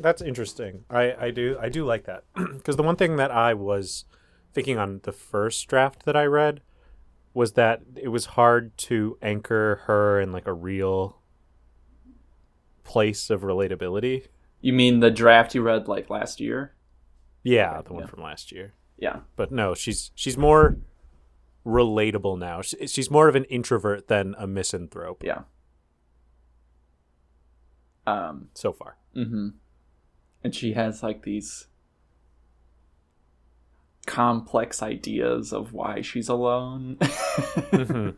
That's interesting. I, I do I do like that because the one thing that I was thinking on the first draft that I read was that it was hard to anchor her in like a real place of relatability. You mean the draft you read like last year? Yeah, the one Yeah. from last year. Yeah. But no, she's she's more relatable now. She, she's more of an introvert than a misanthrope Yeah. Um. so far. Mm-hmm. And she has like these complex ideas of why she's alone. Mhm.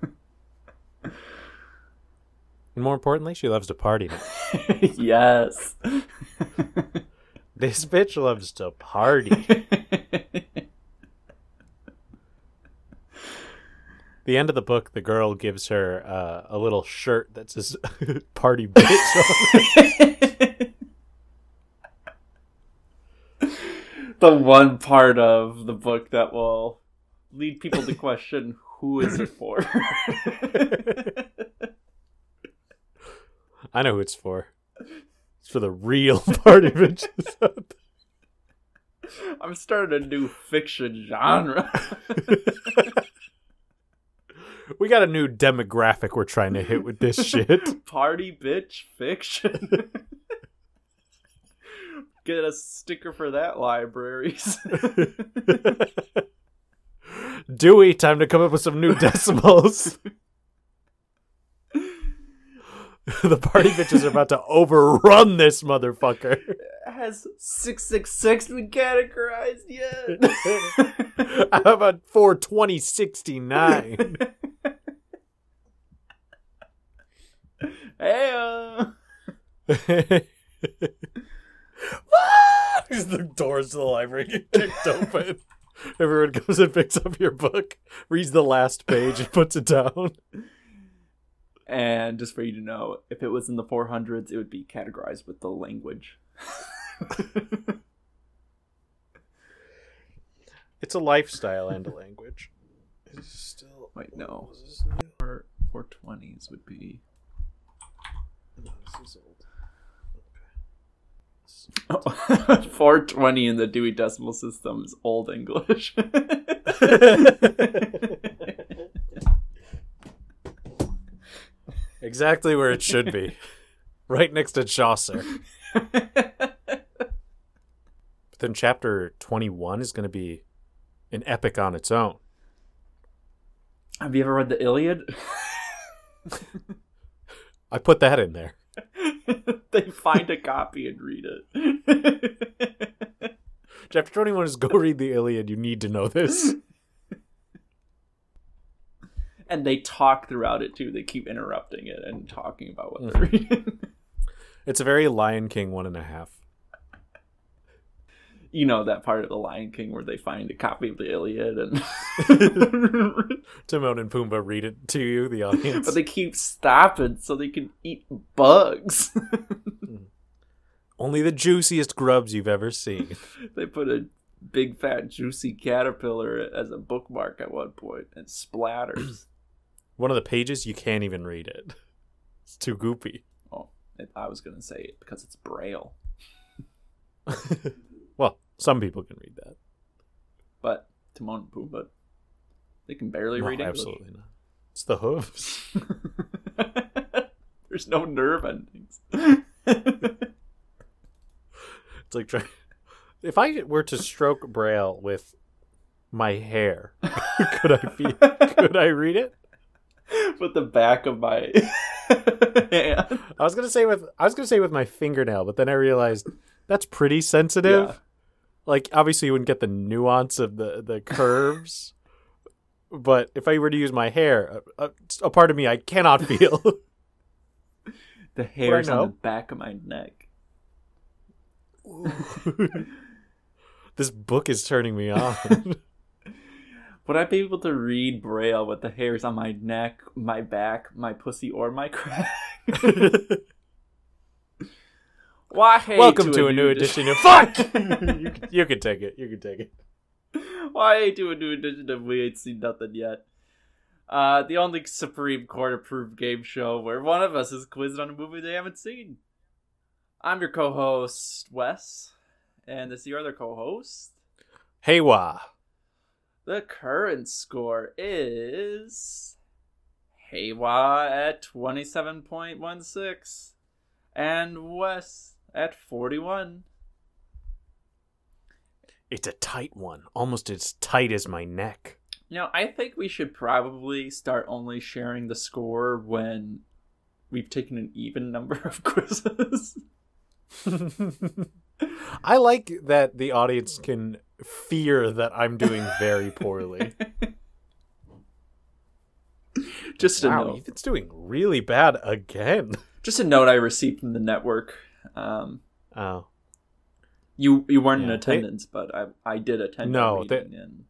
And more importantly, she loves to party yes. This bitch loves to party. the end of the book, the girl gives her uh, a little shirt that says "Party Bitch." on it. The one part of the book that will lead people to question who is it for. I know who it's for. It's for the real party bitches. out I'm starting a new fiction genre. we got a new demographic we're trying to hit with this shit. Party bitch fiction. Get a sticker for that, libraries. Dewey, time to come up with some new decimals. the party bitches are about to overrun this motherfucker. Has 666 been categorized yet? How about 42069? hey, As the doors to the library get kicked open. Everyone comes and picks up your book, reads the last page, and puts it down. And just for you to know, if it was in the 400s, it would be categorized with the language. It's a lifestyle and a language. It's still. Wait, no. Four, 420s would be. Oh, 420 in the Dewey Decimal System is Old English. Exactly where it should be. right next to Chaucer. But then chapter 21 is going to be an epic on its own. Have you ever read the Iliad? I put that in there. they find a copy and read it. Chapter 21 is go read the Iliad. You need to know this. and they talk throughout it too. They keep interrupting it and talking about what they're mm-hmm. reading. It's a very Lion King one and a half. You know that part of the Lion King where they find a copy of the Iliad and Timon and Pumbaa read it to you, the audience. but they keep stopping so they can eat bugs. Only the juiciest grubs you've ever seen. they put a big fat juicy caterpillar as a bookmark at one point and splatters. One of the pages, you can't even read it. It's too goopy. oh, I was gonna say it because it's braille, Well, some people can read that. but Timon and Pumbaa, they can barely No, read English. absolutely not. It's the hooves. There's no nerve endings. It's like trying. If I were to stroke Braille with my hair, could I be? could I read it? with the back of my hand. I was gonna say with I was gonna say with my fingernail, but then I realized that's pretty sensitive. Like obviously you wouldn't get the nuance of the the curves. but if I were to use my hair, a, a, a part of me I cannot feel. The hairs on the back of my neck. this book is turning me on. Would I be able to read Braille with the hairs on my neck, my back, my pussy, or my crack? Why hey Welcome to, to a new edition of Fuck! you, can, you can take it. You can take it. Why to a new edition of We Ain't Seen Nothing Yet? Uh, the only Supreme Court approved game show where one of us is quizzed on a movie they haven't seen. I'm your co-host Wes, and this is your other co-host. Hey, wah. The current score is Haywa at 27.16 and Wes at 41. It's a tight one, almost as tight as my neck. Now, I think we should probably start only sharing the score when we've taken an even number of quizzes. I like that the audience can fear that I'm doing very poorly. just a wow, note. It's doing really bad again. Just a note I received from the network. Um, Oh. you you weren't in Yeah, they- attendance, but I I did attend. No, they- and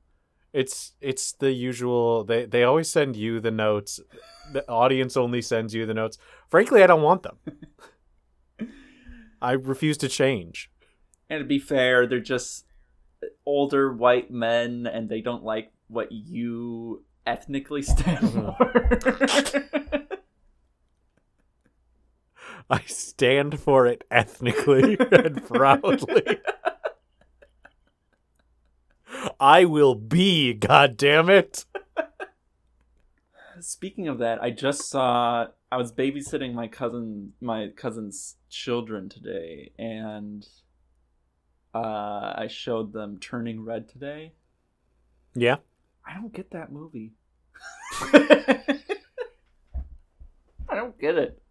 It's it's the usual they they always send you the notes. The audience only sends you the notes. Frankly, I don't want them. I refuse to change. And to be fair, they're just older white men and they don't like what you ethnically stand Mhm. for. I stand for it ethnically and proudly. I will be, god damn it. Speaking of that, I just saw I was babysitting my cousin my cousin's children today and uh I showed them Turning Red today. Yeah. I don't get that movie. I don't get it.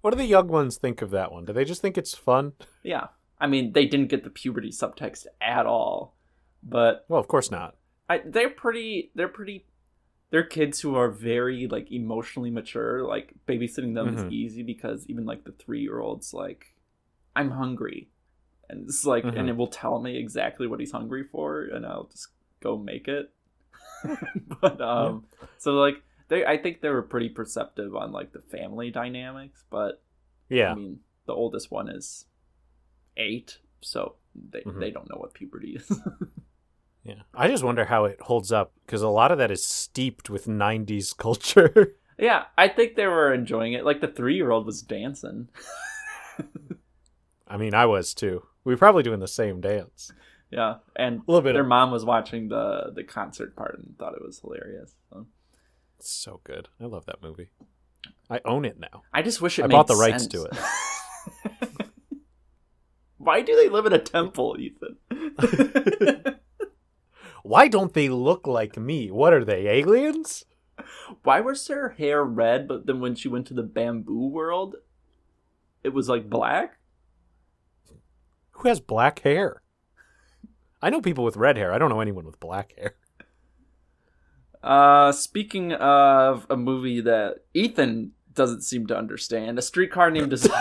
What do the young ones think of that one? Do they just think it's fun? Yeah. I mean, they didn't get the puberty subtext at all. But Well, of course not. I they're pretty they're pretty they're kids who are very like emotionally mature. Like babysitting them Mhm. is easy because even like the 3-year-old's like I'm hungry. And it's like Mhm. and it will tell me exactly what he's hungry for and I'll just go make it. but um so like they I think they were pretty perceptive on like the family dynamics, but Yeah. I mean, the oldest one is eight, so they Mhm. they don't know what puberty is. Yeah. I just wonder how it holds up because a lot of that is steeped with 90s culture. yeah, I think they were enjoying it. Like the three year old was dancing. I mean, I was too. We were probably doing the same dance. Yeah, and A little bit their of mom was watching the the concert part and thought it was hilarious. So. So good. I love that movie. I own it now. I just wish it. I bought the rights sense. to it. Why do they live in a temple, Ethan? Why don't they look like me? What are they, aliens? Why was her hair red, but then when she went to the bamboo world, it was like black? Who has black hair? I know people with red hair. I don't know anyone with black hair. Uh, speaking of a movie that Ethan doesn't seem to understand, A Streetcar Named Desire.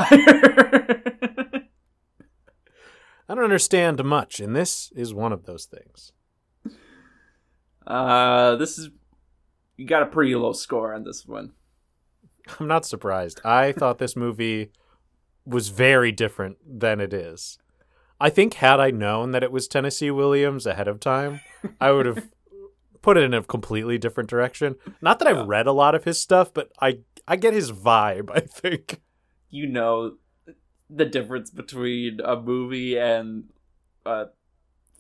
I don't understand much, and this is one of those things. uh, this is you got a pretty low score on this one. I'm not surprised. I thought this movie was very different than it is. I think had I known that it was Tennessee Williams ahead of time, I would have put it in a completely different direction. Not that. I've read a lot of his stuff, but I I get his vibe, I think. You know the difference between a movie and a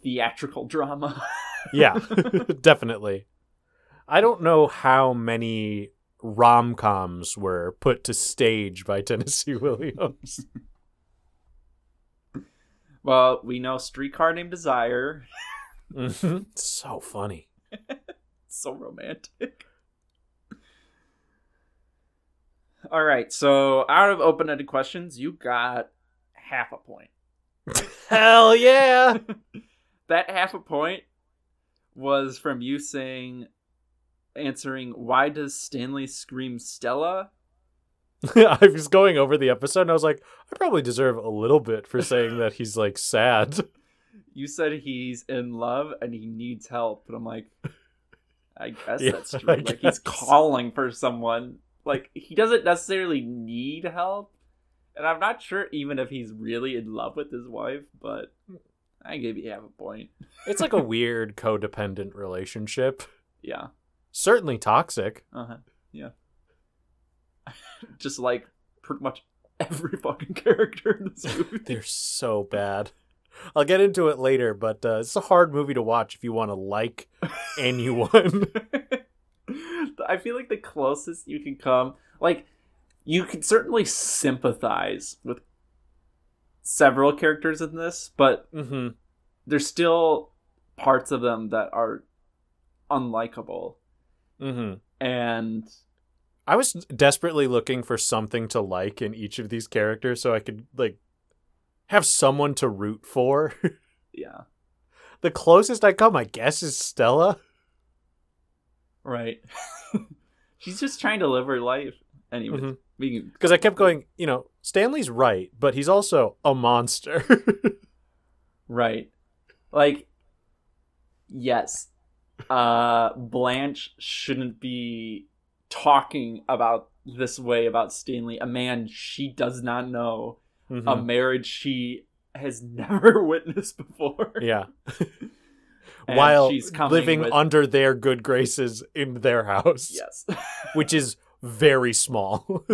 theatrical drama. Yeah, definitely. I don't know how many rom coms were put to stage by Tennessee Williams. well, we know Streetcar Named Desire. Mhm. so funny. so romantic. All right, so out of open-ended questions, you got half a point. Hell yeah! That half a point was from you saying, answering, "Why does Stanley scream Stella?" I was going over the episode and I was like, I probably deserve a little bit for saying that he's like sad. You said he's in love and he needs help, and I'm like, I guess Yeah, that's true. I Like he's calling for someone. Like he doesn't necessarily need help, and I'm not sure even if he's really in love with his wife. But I maybe you have a point. It's like a weird codependent relationship. Yeah. Certainly toxic. Uh huh. Yeah. Just like pretty much every fucking character in this movie. They're so bad. I'll get into it later, but uh, it's a hard movie to watch if you want to like anyone. I feel like the closest you can come, like, you can certainly sympathize with several characters in this, but hmm there's still parts of them that are unlikable. hmm And I was desperately looking for something to like in each of these characters so I could like have someone to root for. yeah, the closest I come, I guess, is Stella. right. She's just trying to live her life. Anyway, Mhm. can Because I kept going, you know, Stanley's right, but he's also a monster. Right. Like yes. Uh Blanche shouldn't be talking about this way about Stanley, a man she does not know, a Mhm. marriage she has never witnessed before. yeah. While she's living with- under their good graces in their house, Yes. which is very small.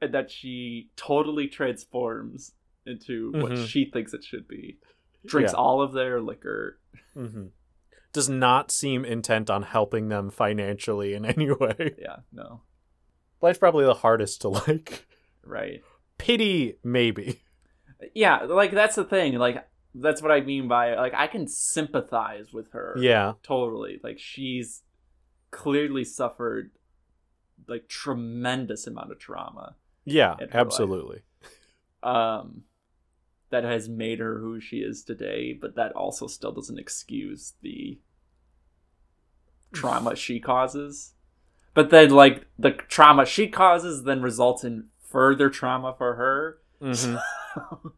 and that she totally transforms into what Mhm. she thinks it should be. Drinks Yeah. all of their liquor. hmm Does not seem intent on helping them financially in any way. Yeah, no. Life's probably the hardest to like. Right. Pity, maybe. yeah like that's the thing like that's what i mean by like i can sympathize with her Yeah. totally like she's clearly suffered like tremendous amount of trauma Yeah, her life. absolutely. um that has made her who she is today but that also still doesn't excuse the trauma she causes but then like the trauma she causes then results in further trauma for her Mhm.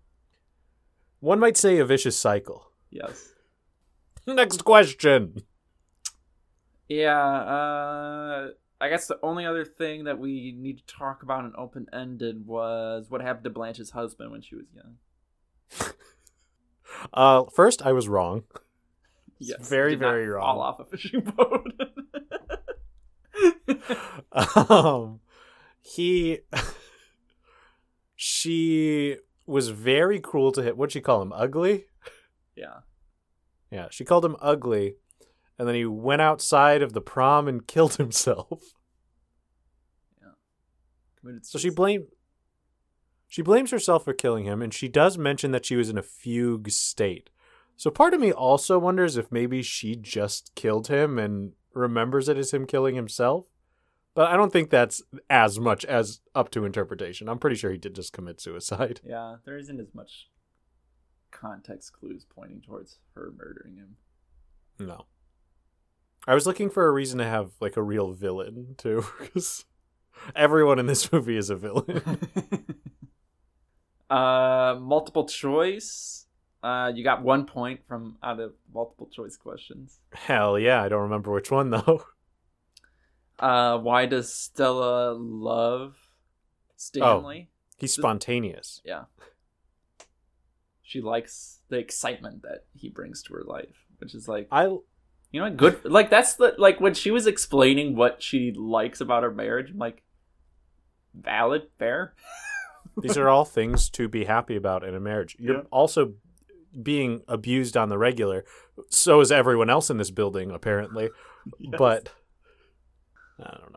One might say a vicious cycle. yes Next question. Yeah, uh I guess the only other thing that we need to talk about and open ended was what happened to Blanche's husband when she was young. Uh, first, I was wrong. Yes, very, very wrong. Fall off a fishing boat. um, he, she was very cruel to him. What'd she call him? Ugly? yeah, Yeah, she called him ugly, and then he went outside of the prom and killed himself. Yeah. Committed So she suicide. blame she blames herself for killing him, and she does mention that she was in a fugue state. So part of me also wonders if maybe she just killed him and remembers it as him killing himself. But I don't think that's as much as up to interpretation. I'm pretty sure he did just commit suicide. Yeah, there isn't as much context clues pointing towards her murdering him. No. I was looking for a reason to have like a real villain too, because everyone in this movie is a villain. uh, multiple choice. Uh, you got one point from out of multiple choice questions. Hell yeah, I don't remember which one though. Uh, why does Stella love Stanley? He's spontaneous. Yeah. She likes the excitement that he brings to her life, which is like, I you know, good. Like that's the like when she was explaining what she likes about her marriage. I'm like, valid, fair. These are all things to be happy about in a marriage. You're Yeah. also being abused on the regular. So is everyone else in this building, apparently. But I don't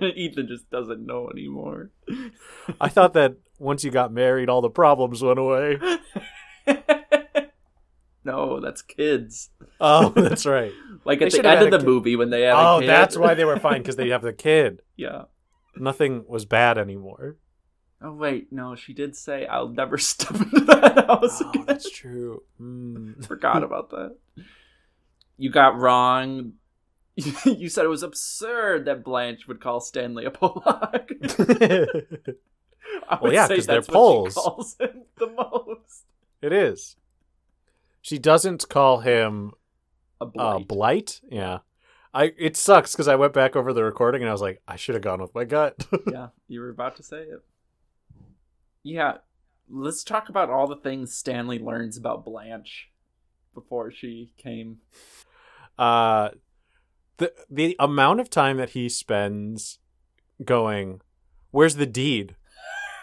know. Ethan just doesn't know anymore. I thought that once you got married, all the problems went away. no, that's kids. Oh, that's right. Like They at the end of the kid. movie when they have Oh, a kid. that's why they were fine because they have the kid. yeah. Nothing was bad anymore. Oh wait, no, she did say I'll never step into that house Oh, again. that's true. Mm. Forgot about that. You got wrong. you said it was absurd that Blanche would call Stanley a Pollock. Well, yeah, because they're that's what she Poles. calls him the most. It is. She doesn't call him A uh, blight. blight. Yeah. I it sucks because I went back over the recording and I was like, I should have gone with my gut. yeah, you were about to say it. Yeah, let's talk about all the things Stanley learns about Blanche before she came. uh the the amount of time that he spends going, Where's the deed?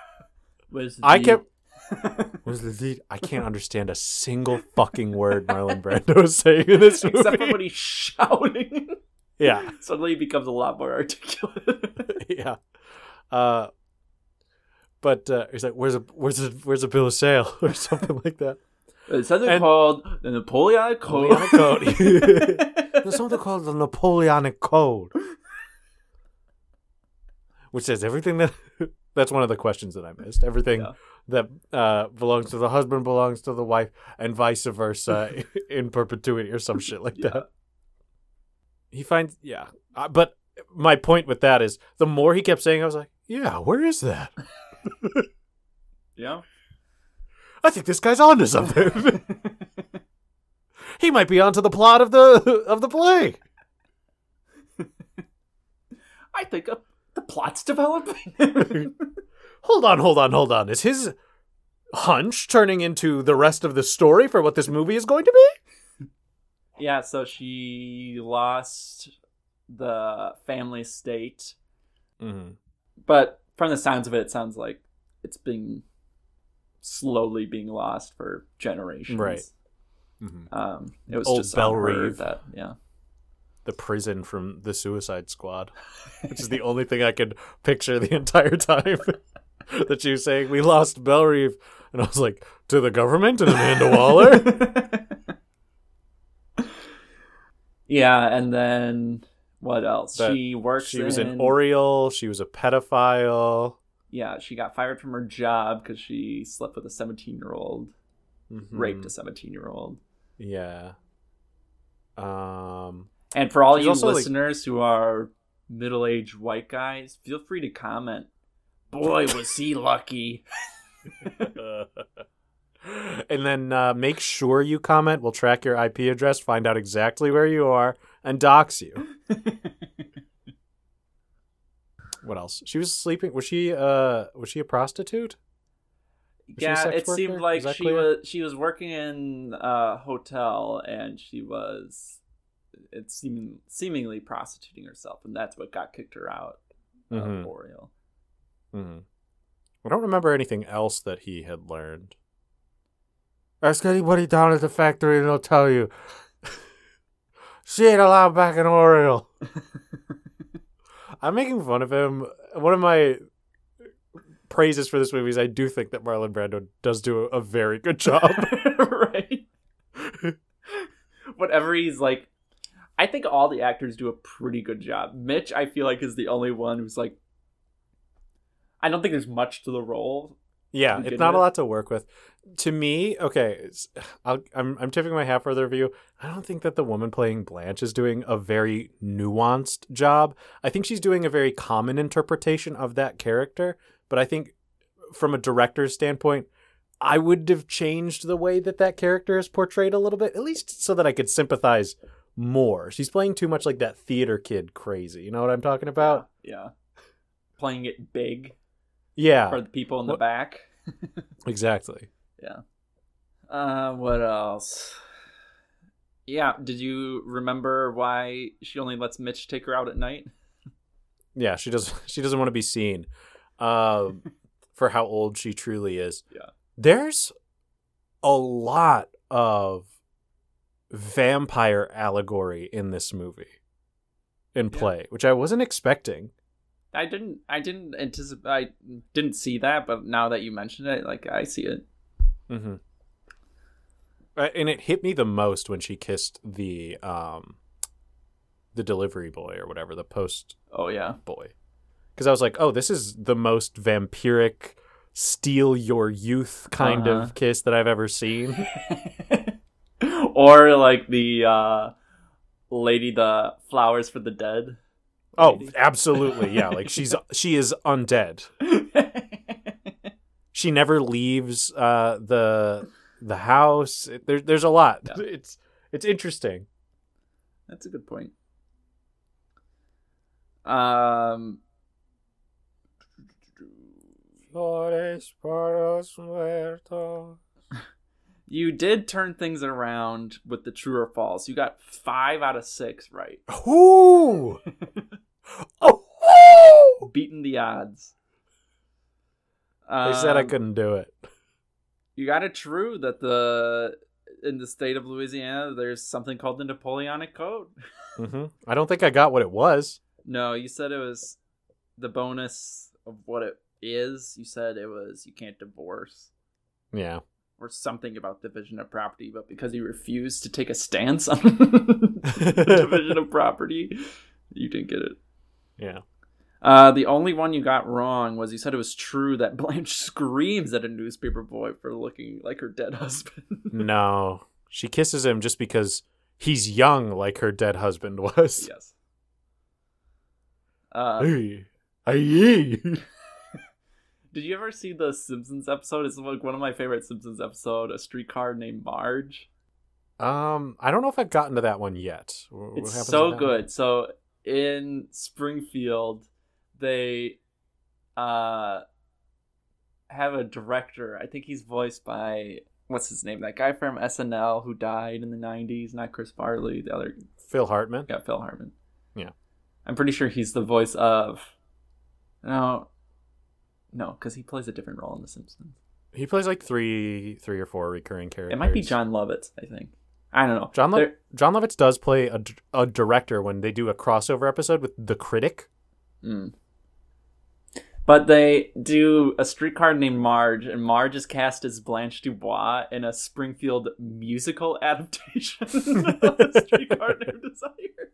Was I the- kept Where's the deed? I can't understand a single fucking word Marlon Brando is saying in this movie. except for when he's shouting. yeah. Suddenly he becomes a lot more articulate. yeah. Uh, but uh, he's like, "Where's a where's a where's a bill of sale or something like that." It's something And- called the Napoleonic Code. Napoleonic Code. There's something called the Napoleonic Code, which says everything that. That's one of the questions that I missed. Everything Yeah. that uh, belongs to the husband belongs to the wife, and vice versa in perpetuity, or some shit like that. He finds, yeah. Uh, but my point with that is, the more he kept saying, I was like, yeah, where is that? yeah. I think this guy's onto something. he might be onto the plot of the of the play. I think uh, the plot's developing. Hold on, hold on, hold on. Is his hunch turning into the rest of the story for what this movie is going to be? yeah, so she lost the family estate, Mm-hmm. but from the sounds of it, it sounds like it's being slowly being lost for generations. Right. Mm-hmm. Um, it was Old just Belle on her Reeve. that yeah. The prison from the Suicide Squad, which is the only thing I could picture the entire time. that she was saying we lost Belle Reve, and I was like, to the government and Amanda Waller. yeah, and then what else? That she works. she was in, an Oriole. She was a pedophile. Yeah, she got fired from her job because she slept with a seventeen-year-old, Mhm. raped a seventeen-year-old. Yeah. Um. And for all you also, like- listeners who are middle-aged white guys, feel free to comment. Boy, was he lucky! and then uh, make sure you comment. We'll track your IP address, find out exactly where you are, and dox you. What else? She was sleeping. Was she? Uh, was she a prostitute? she a yeah, sex it seemed like she clear? was she was working in a hotel and she was it seeming seemingly prostituting herself, and that's what got kicked her out of Laurel. hmm I don't remember anything else that he had learned. Ask anybody down at the factory and they'll tell you. she ain't allowed back in Laurel. I'm making fun of him. One of my praises for this movie is I do think that Marlon Brando does do a very good job. right. Whatever he's like, I think all the actors do a pretty good job. Mitch, I feel like, is the only one who's like, I don't think there's much to the role. yeah, it's not a lot to work with. To me, okay, I'll, I'm I'm tipping my hat for the review. I don't think that the woman playing Blanche is doing a very nuanced job. I think she's doing a very common interpretation of that character, but I think from a director's standpoint, I would have changed the way that that character is portrayed a little bit, at least so that I could sympathize more. She's playing too much like that theater kid crazy. You know what I'm talking about? Yeah. Playing it big Yeah, for the people in the back. exactly. Uh, what else? Yeah, did you remember why she only lets Mitch take her out at night? Yeah, she does. She doesn't want to be seen, um, for how old she truly is. Yeah. there's a lot of vampire allegory in this movie, in Yeah. play, which I wasn't expecting. I didn't. I didn't anticipate. I didn't see that, but now that you mention it, like I see it. Mm-hmm. And it hit me the most when she kissed the um, the delivery boy or whatever, the post Oh yeah. boy because I was like, oh, this is the most vampiric, steal your youth kind Uh-huh. of kiss that I've ever seen. or like the uh, lady, the flowers for the dead. oh, absolutely, yeah. Like she's she is undead. She never leaves uh, the the house. There, there's a lot. Yeah. It's it's interesting. That's a good point. Um, Flores para muertos. you did turn things around with the true or false. You got five out of six right. Ooh. oh. Beating the odds. They said I Um, couldn't do it. You got it true that the in the state of Louisiana there's something called the Napoleonic Code. hmm I don't think I got what it was. No, you said it was the bonus of what it is. You said it was you can't divorce Yeah. or something about division of property, but because you refused to take a stance on division of property, you didn't get it. Yeah. Uh, the only one you got wrong was you said it was true that Blanche screams at a newspaper boy for looking like her dead husband. No. She kisses him just because he's young like her dead husband was. yes. Uh, Hey. Aye. did you ever see the Simpsons episode? It's like one of my favorite Simpsons episode, a streetcar named Marge. Um, I don't know if I've gotten to that one yet. What It's so good. So in Springfield, they uh have a director. I think he's voiced by what's his name? That guy from SNL who died in the '90s. Not Chris Farley. The other Phil Hartman. yeah, Phil Hartman. Yeah. I'm pretty sure he's the voice of. No. No, because he plays a different role in The Simpsons. He plays like three, three or four recurring characters. It might be Jon Lovitz. I think. I don't know. John, Le- Jon Lovitz does play a director when they do a crossover episode with The Critic. Mm. But they do a streetcar named Marge, and Marge is cast as Blanche Dubois in a Springfield musical adaptation of a streetcar named Desire.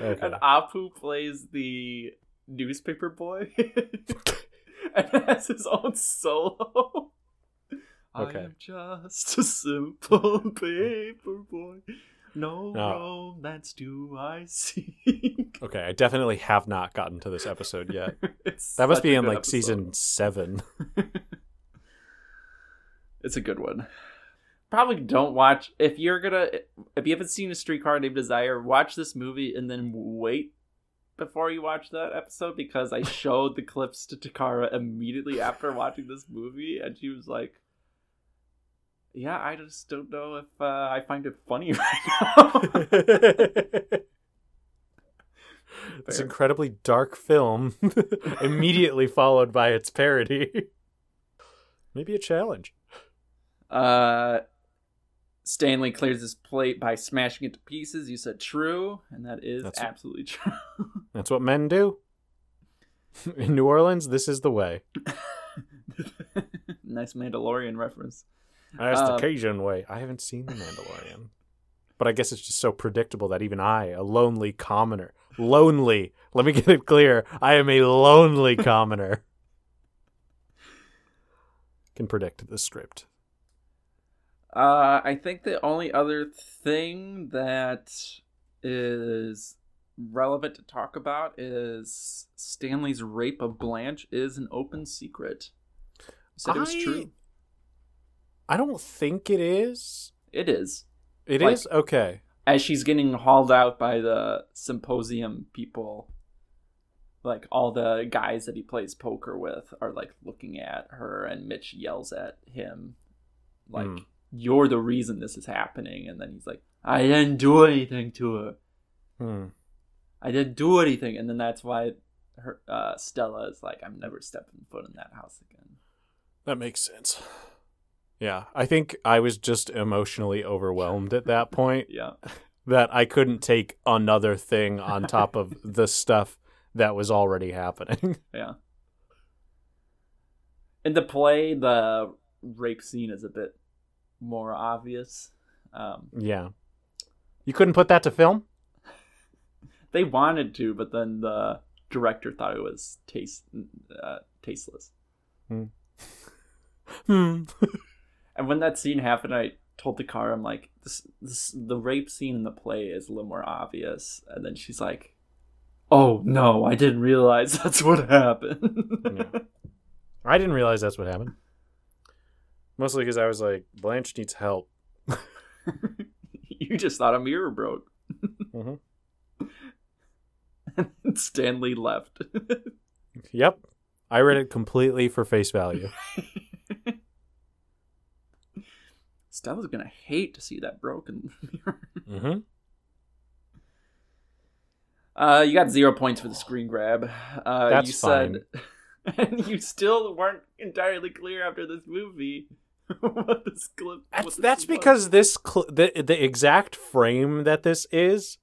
Okay. And Apu plays the newspaper boy and has his own solo. I Okay. am just a simple paper boy. No No. romance do I seek. Okay, I definitely have not gotten to this episode yet. It's That must be in like episode. season seven. It's a good one. Probably don't watch if you're gonna if you haven't seen a streetcar named Desire, watch this movie and then wait before you watch that episode because I showed the clips to Takara immediately after watching this movie and she was like yeah, I just don't know if uh, I find it funny right now. This incredibly dark film, immediately followed by its parody. Maybe a challenge. Uh, Stanley clears his plate by smashing it to pieces. You said true, and that is That's- absolutely true. That's what men do. In New Orleans, this is the way. nice Mandalorian reference. That's Um, the Cajun way. I haven't seen The Mandalorian. But I guess it's just so predictable that even I, a lonely commoner, lonely, let me get it clear, I am a lonely commoner, can predict the script. Uh, I think the only other thing that is relevant to talk about is Stanley's rape of Blanche is an open secret. You said it was true. I don't think it is. It is. It Like- is Okay. As she's getting hauled out by the symposium people, like all the guys that he plays poker with are like looking at her, and Mitch yells at him, like, Hmm. "You're the reason this is happening." And then he's like, "I didn't do anything to her. Hmm. I didn't do anything." And then that's why her uh, Stella is like, "I'm never stepping foot in that house again." That makes sense. Yeah, I think I was just emotionally overwhelmed at that point Yeah, that I couldn't take another thing on top of the stuff that was already happening. yeah. In the play, the rape scene is a bit more obvious. Um, yeah. You couldn't put that to film? they wanted to, but then the director thought it was taste uh, tasteless. Hmm. And when that scene happened, I told Takara, I'm like, this, this, the rape scene in the play is a little more obvious. And then she's like, oh no, I didn't realize that's what happened. Yeah. I didn't realize that's what happened. Mostly because I was like, Blanche needs help. you just thought a mirror broke. Mhm. and Stanley left. Yep. I read it completely for face value. Stella's gonna hate to see that broken mirror. Mm-hmm. Uh, you got zero points for the screen grab. Uh, That's you said, and you still weren't entirely clear after this movie what this clip. That's this that's was. because this cl- the the exact frame that this is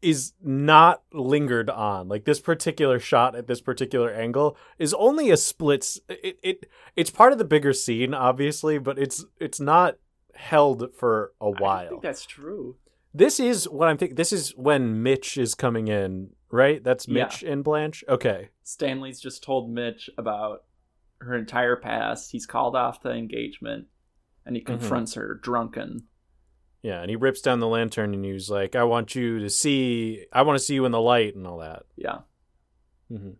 is not lingered on. Like this particular shot at this particular angle is only a split. It it it's part of the bigger scene, obviously, but it's it's not held for a while. I think that's true. This is what I'm thinking. This is when Mitch is coming in, right? That's Yeah. Mitch and Blanche. Okay. Stanley's just told Mitch about her entire past. He's called off the engagement, and he Mm-hmm. confronts her drunken. Yeah, and he rips down the lantern and he's like, "I want you to see. I want to see you in the light and all that." Yeah. Mm-hmm.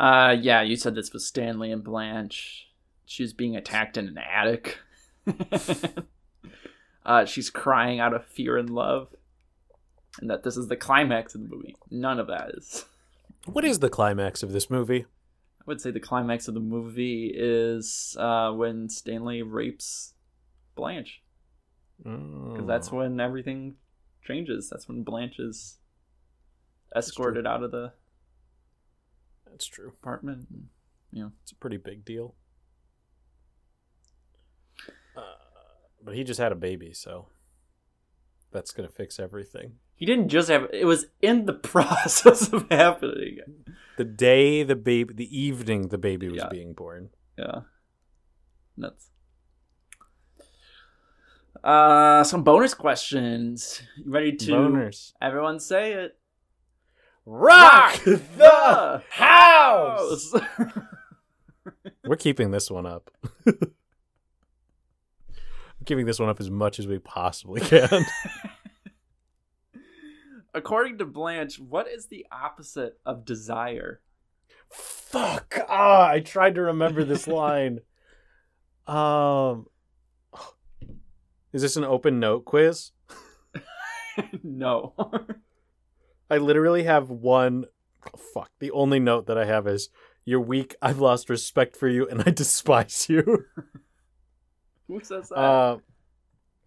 Uh, yeah, you said this was Stanley and Blanche. She was being attacked in an attic. uh, she's crying out of fear and love. And that this is the climax of the movie. None of that is. What is the climax of this movie? I would say the climax of the movie is uh, when Stanley rapes Blanche. Because that's Oh. when everything changes. That's when Blanche is escorted out of the that's true. apartment. Yeah, It's a pretty big deal. But he just had a baby, so that's gonna fix everything. He didn't just have it was in the process of happening. The day the baby, the evening the baby was Yeah. being born. Yeah. Nuts. Uh some bonus questions. You ready to Boners. everyone say it? Rock the house! We're keeping this one up. I'm this one up as much as we possibly can. According to Blanche, what is the opposite of desire? Fuck. Ah, I tried to remember this line. Um Is this an open note quiz? no. I literally have one oh, fuck. The only note that I have is you're weak, I've lost respect for you, and I despise you. Who says that? Uh,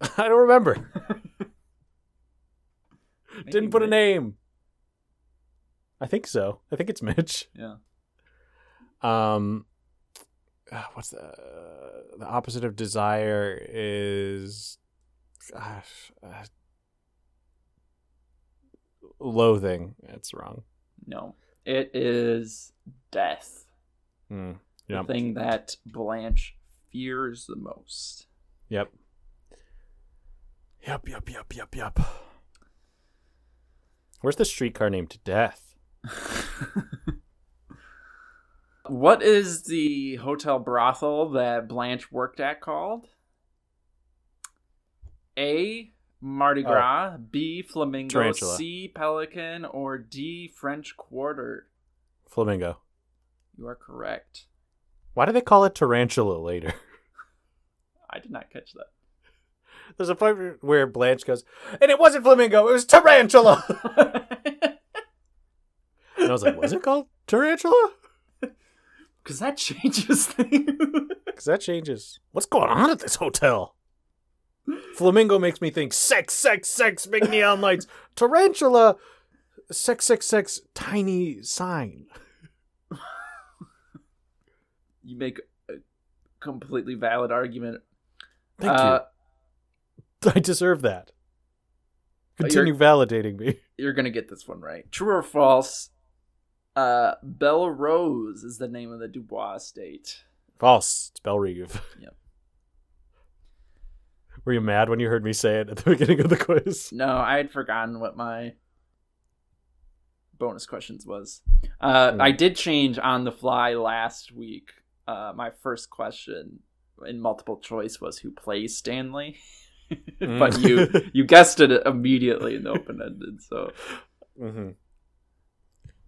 I don't remember. Didn't put a name. I think so. I think it's Mitch. Yeah. Um, uh, what's the the opposite of desire is gosh, uh, loathing. It's wrong. No. It is death. Hmm. The thing that Blanche fears the most. Yep. Yep. Yep. Yep. Yep. Yep. Where's the streetcar named Death? what is the hotel brothel that Blanche worked at called? A. Mardi Oh. Gras, B. Flamingo, Tarantula. C. Pelican, or D. French Quarter. Flamingo. You are correct. Why do they call it Tarantula later? I did not catch that. There's a point where Blanche goes, and it wasn't Flamingo, it was Tarantula. and I was like, was it called Tarantula? Because that changes things. Because that changes. What's going on at this hotel? Flamingo makes me think sex, sex, sex, big neon lights. Tarantula, sex, sex, sex, tiny sign. You make a completely valid argument. Thank Uh, you. I deserve that. Continue validating me. You're gonna get this one right. True or false? Uh, Belle Rose is the name of the Dubois estate. False. It's Belle Reve. Yep. Were you mad when you heard me say it at the beginning of the quiz? No, I had forgotten what my bonus questions was. Uh, Hmm. I did change on the fly last week. Uh, my first question in multiple choice was who plays Stanley, but Mm. you you guessed it immediately in the open ended. So hmm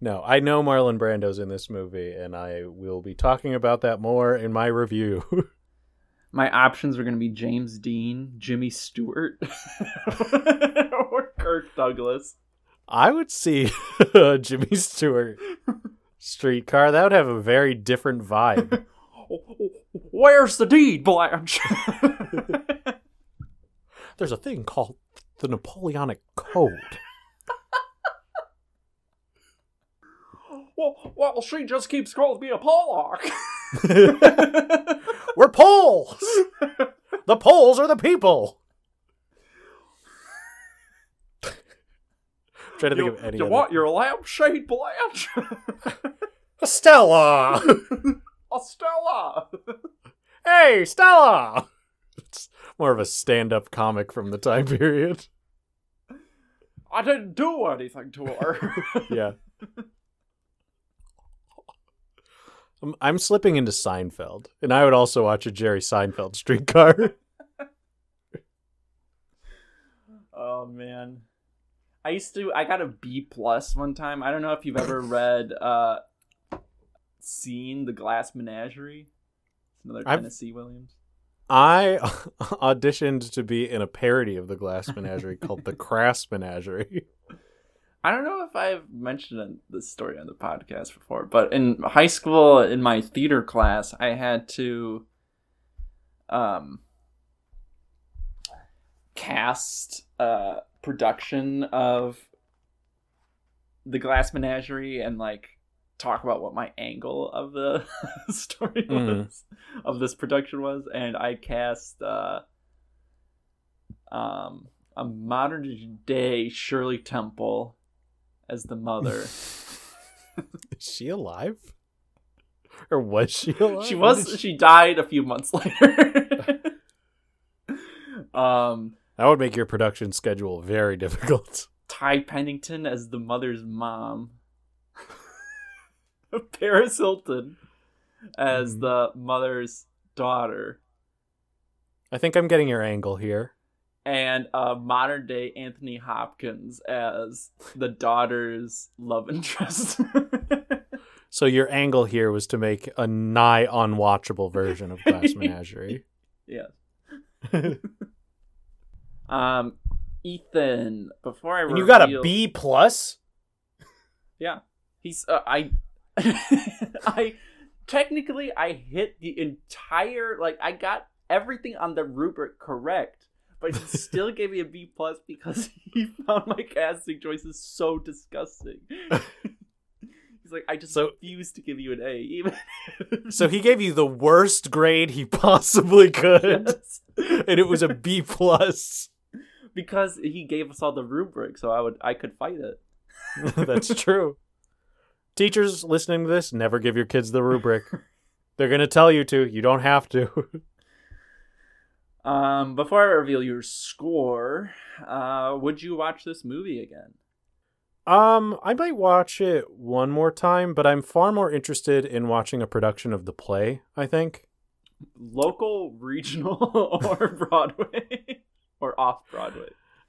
No, I know Marlon Brando's in this movie, and I will be talking about that more in my review. My options are going to be James Dean, Jimmy Stewart, or Kirk Douglas. I would see Jimmy Stewart streetcar. That would have a very different vibe. Where's the deed, Blanche? There's a thing called the Napoleonic Code. well, well, she just keeps calling me a Pollock. We're Poles. The Poles are the people. Trying to think You, of any. you other- want your lampshade, Blanche? Stella? Estella. hey, Stella! It's more of a stand-up comic from the time period. I didn't do anything to her. Yeah. I'm, I'm slipping into Seinfeld, and I would also watch a Jerry Seinfeld streetcar. oh man. I used to I got a B plus one time. I don't know if you've ever read uh seen the Glass Menagerie. It's another I've- Tennessee Williams. I auditioned to be in a parody of the Glass Menagerie called the Crass Menagerie. I don't know if I've mentioned this story on the podcast before, but in high school, in my theater class, I had to um, cast a production of the Glass Menagerie and like talk about what my angle of the story Mhm. was of this production was, and I cast uh, um, a modern day Shirley Temple as the mother. Is she alive? Or was she alive? she was she- she died a few months later. um That would make your production schedule very difficult. Ty Pennington as the mother's mom. Paris Hilton as Mhm. the mother's daughter. I think I'm getting your angle here. And uh, modern day Anthony Hopkins as the daughter's love interest. So your angle here was to make a nigh unwatchable version of Glass Menagerie. yeah. Um, Ethan, before I and you got a B plus? Yeah, he's uh, I, I technically I hit the entire like I got everything on the rubric correct, but he still gave me a B plus because he found my casting choices so disgusting. He's like, I just So- refuse to give you an A, even. So he gave you the worst grade he possibly could. Yes. And it was a B plus. Because he gave us all the rubric, so I would I could fight it. That's true. Teachers listening to this, never give your kids the rubric. They're going to tell you to. You don't have to. Um, before I reveal your score, uh, would you watch this movie again? Um, I might watch it one more time, but I'm far more interested in watching a production of the play, I think. Local, regional, or Broadway, or off Broadway?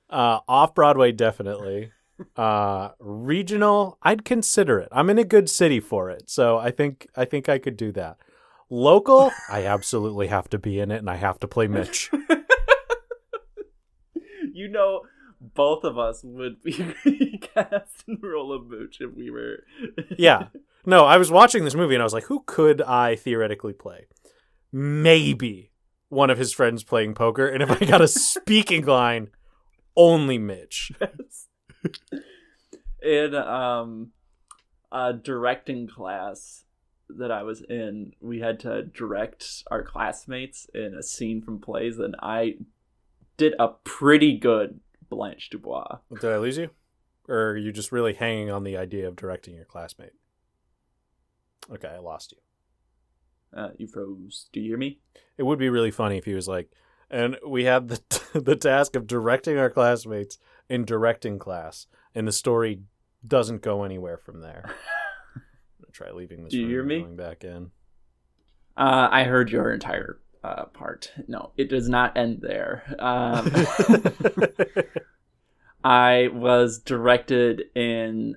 Uh off Broadway definitely. Uh regional, I'd consider it. I'm in a good city for it. So I think I think I could do that. Local, I absolutely have to be in it and I have to play Mitch. you know, both of us would be cast in the role of Mooch if we were. Yeah. No, I was watching this movie and I was like, who could I theoretically play? Maybe one of his friends playing poker. And if I got a speaking line, only Mitch. In um a directing class that I was in, we had to direct our classmates in a scene from plays, and I did a pretty good Blanche Dubois. Did I lose you? Or are you just really hanging on the idea of directing your classmate? Okay, I lost you. Uh, you froze. Do you hear me? It would be really funny if he was like, and we had the the task of directing our classmates in directing class, and the story doesn't go anywhere from there. I'm gonna try leaving this Do you hear me? going back in. Uh, I heard your entire uh, part. No, it does not end there. Um, I was directed in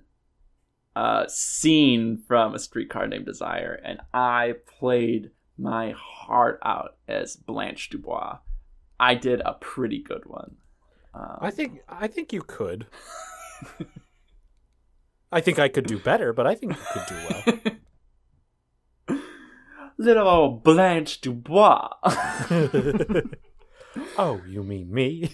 uh, scene from A Streetcar Named Desire, and I played my heart out as Blanche Dubois. I did a pretty good one. Um, I think I think you could. I think I could do better, but I think you could do well. little old Blanche Dubois. oh, you mean me?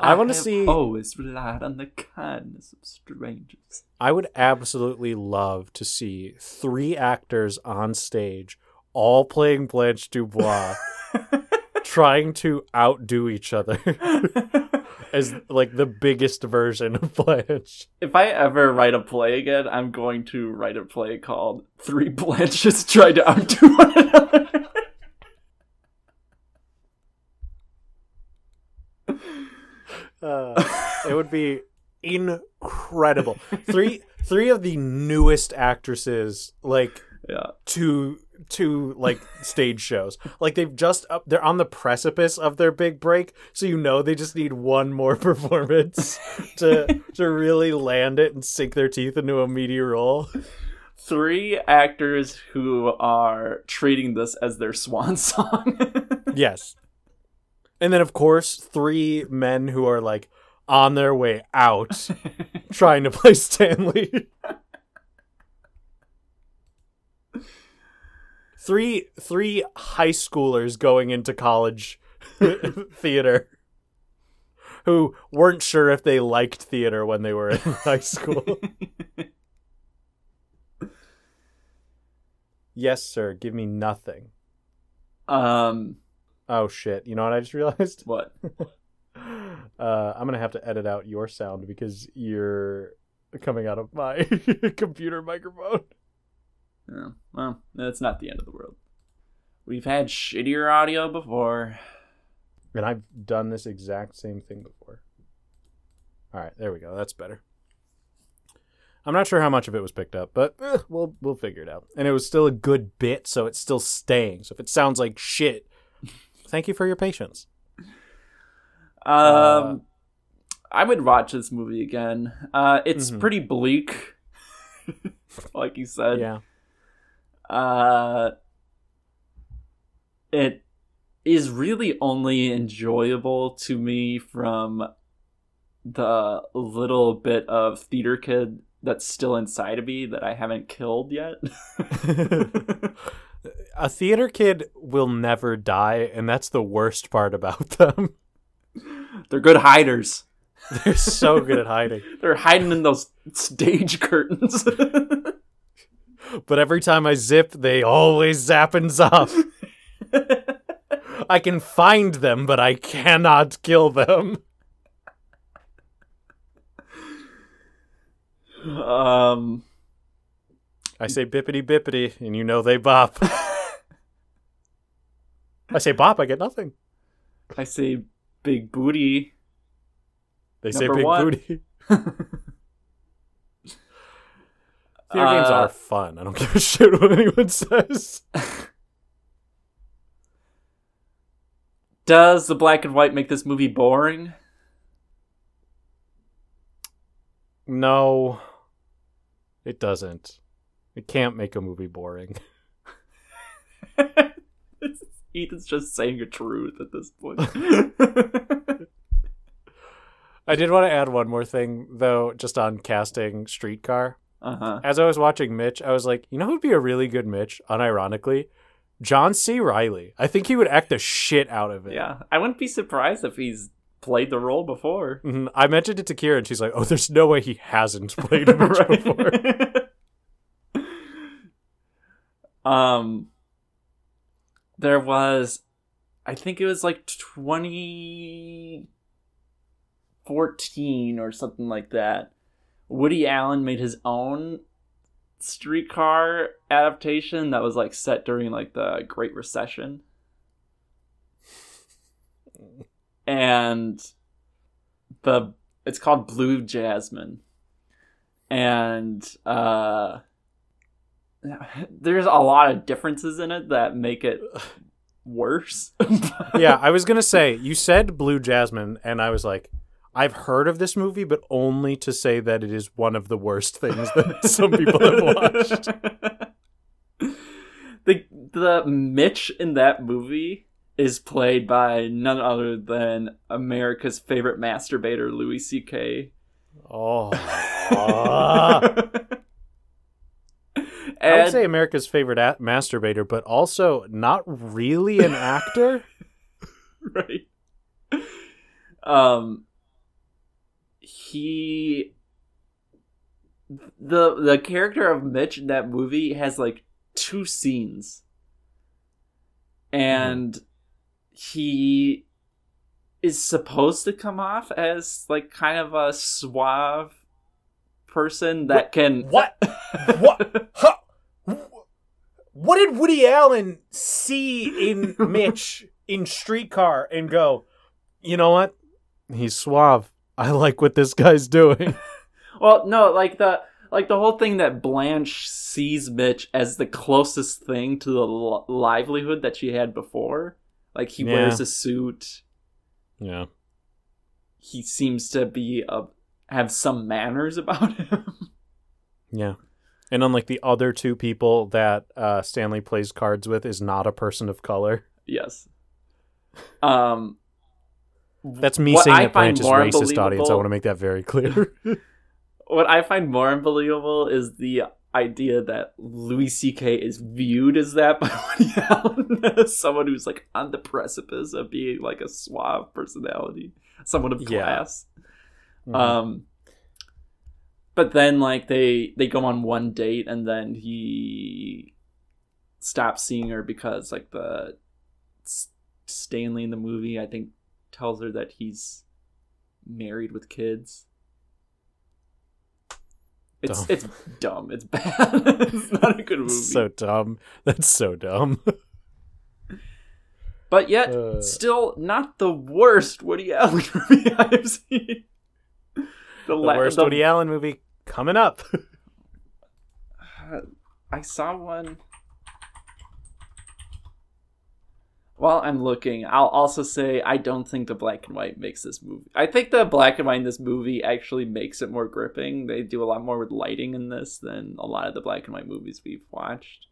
I want to see. Always relied on the kindness of strangers. I would absolutely love to see three actors on stage, all playing Blanche Dubois, trying to outdo each other as like the biggest version of Blanche. if I ever write a play again, I'm going to write a play called Three Blanches Try to Outdo One Another. Uh, it would be incredible. Three three of the newest actresses like yeah. to to like stage shows. Like they've just up they're on the precipice of their big break, so you know they just need one more performance to to really land it and sink their teeth into a meaty role. Three actors who are treating this as their swan song. Yes. And then of course, three men who are like on their way out trying to play Stanley. three three high schoolers going into college theater who weren't sure if they liked theater when they were in high school. yes, sir. Give me nothing. um, Oh shit! You know what I just realized? what? Uh, I'm gonna have to edit out your sound because you're coming out of my computer microphone. Yeah, well, that's not the end of the world. We've had shittier audio before. And I've done this exact same thing before. All right, there we go. That's better. I'm not sure how much of it was picked up, but eh, we'll we'll figure it out. And it was still a good bit, so it's still staying. So if it sounds like shit, thank you for your patience. Um, Uh, I would watch this movie again. Uh, it's Mhm. pretty bleak, like you said. Yeah. Uh, it is really only enjoyable to me from the little bit of theater kid that's still inside of me that I haven't killed yet. a theater kid will never die, and that's the worst part about them. They're good hiders. They're so good at hiding. They're hiding in those stage curtains. But every time I zip, they always zap and zop. I can find them, but I cannot kill them. um, I say bippity bippity, and you know they bop. I say bop, I get nothing. I say big booty. They say big one. booty. Theater games Uh, are fun. I don't give a shit what anyone says. Does the black and white make this movie boring? No, it doesn't. It can't make a movie boring. Ethan's just saying a truth at this point. I did want to add one more thing, though, just on casting Streetcar. uh huh. As I was watching Mitch, I was like, you know who'd be a really good Mitch, unironically? John C. Reilly. I think he would act the shit out of it. Yeah, I wouldn't be surprised if he's played the role before. Mhm. I mentioned it to Kira, and she's like, oh, there's no way he hasn't played a Mitch before. Um, there was, I think it was like 2014 or something like that. Woody Allen made his own streetcar adaptation that was like set during like the Great Recession. And the it's called Blue Jasmine. And uh there's a lot of differences in it that make it worse. yeah, I was going to say, you said Blue Jasmine, and I was like, I've heard of this movie, but only to say that it is one of the worst things that some people have watched. the the Mitch in that movie is played by none other than America's favorite masturbator, Louis C.K. Oh. I would say America's favorite a- masturbator, but also not really an actor. right. Um, he, the the character of Mitch in that movie has like two scenes, and he is supposed to come off as like kind of a suave person that can what? What? Huh. What did Woody Allen see in Mitch in Streetcar and go, you know what? He's suave. I like what this guy's doing. Well, no, like the like the whole thing that Blanche sees Mitch as the closest thing to the li- livelihood that she had before. Like he Yeah. wears a suit. yeah. He seems to be a have some manners about him. Yeah. And unlike the other two people that uh, Stanley plays cards with, is not a person of color. yes. Um. That's me saying I that find Blanche is racist, audience. I want to make that very clear. What I find more unbelievable is the idea that Louis C.K. is viewed as that by Woody Allen someone who's like on the precipice of being like a suave personality, someone of Yeah. class. Mhm. Um, but then like they they go on one date and then he stops seeing her because like the Stanley in the movie I think tells her that he's married with kids. It's Dumb. it's dumb. It's bad. it's not a good movie. It's so dumb. That's so dumb. but yet Uh. still not the worst Woody Allen movie I've seen. The, the la- worst the- Woody Allen movie coming up. I saw one. While I'm looking, I'll also say I don't think the black and white makes this movie. I think the black and white in this movie actually makes it more gripping. They do a lot more with lighting in this than a lot of the black and white movies we've watched.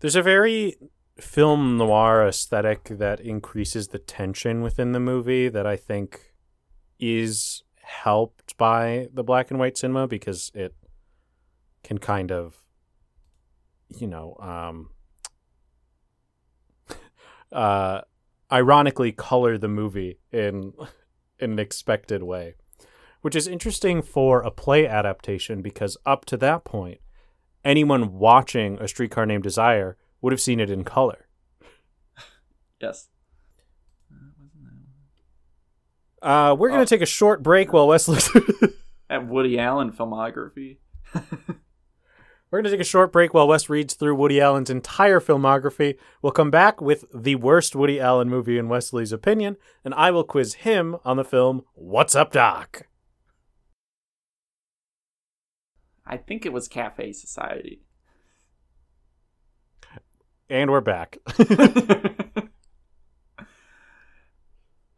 There's a very film noir aesthetic that increases the tension within the movie that I think is helped by the black and white cinema because it can kind of you know um uh ironically color the movie in in an expected way which is interesting for a play adaptation because up to that point anyone watching a streetcar named desire would have seen it in color Yes. Uh we're going to Oh. take a short break while wes looks At Woody Allen filmography. We're going to take a short break while Wes reads through Woody Allen's entire filmography. We'll come back with the worst Woody Allen movie in Wesley's opinion, and I will quiz him on the film What's Up, Doc? I think it was Cafe Society. And we're back.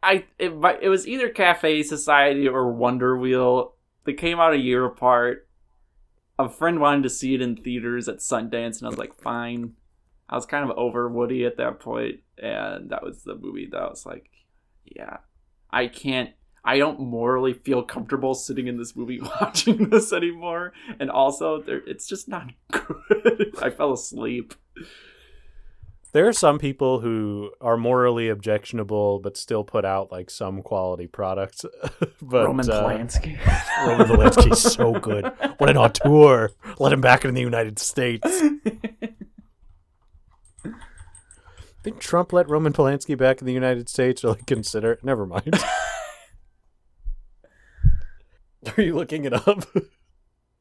I it, it was either Cafe Society or Wonder Wheel. They came out a year apart. A friend wanted to see it in theaters at Sundance, and I was like, fine. I was kind of over Woody at that point, and that was the movie that I was like, yeah, I can't. I don't morally feel comfortable sitting in this movie watching this anymore. And also, there, it's just not good. I fell asleep. There are some people who are morally objectionable but still put out like some quality products. but Roman uh, Polanski. Roman Polanski's so good. What an auteur. Let him back in the United States. Think Trump let Roman Polanski back in the United States or like consider it? Never mind. Are you looking it up?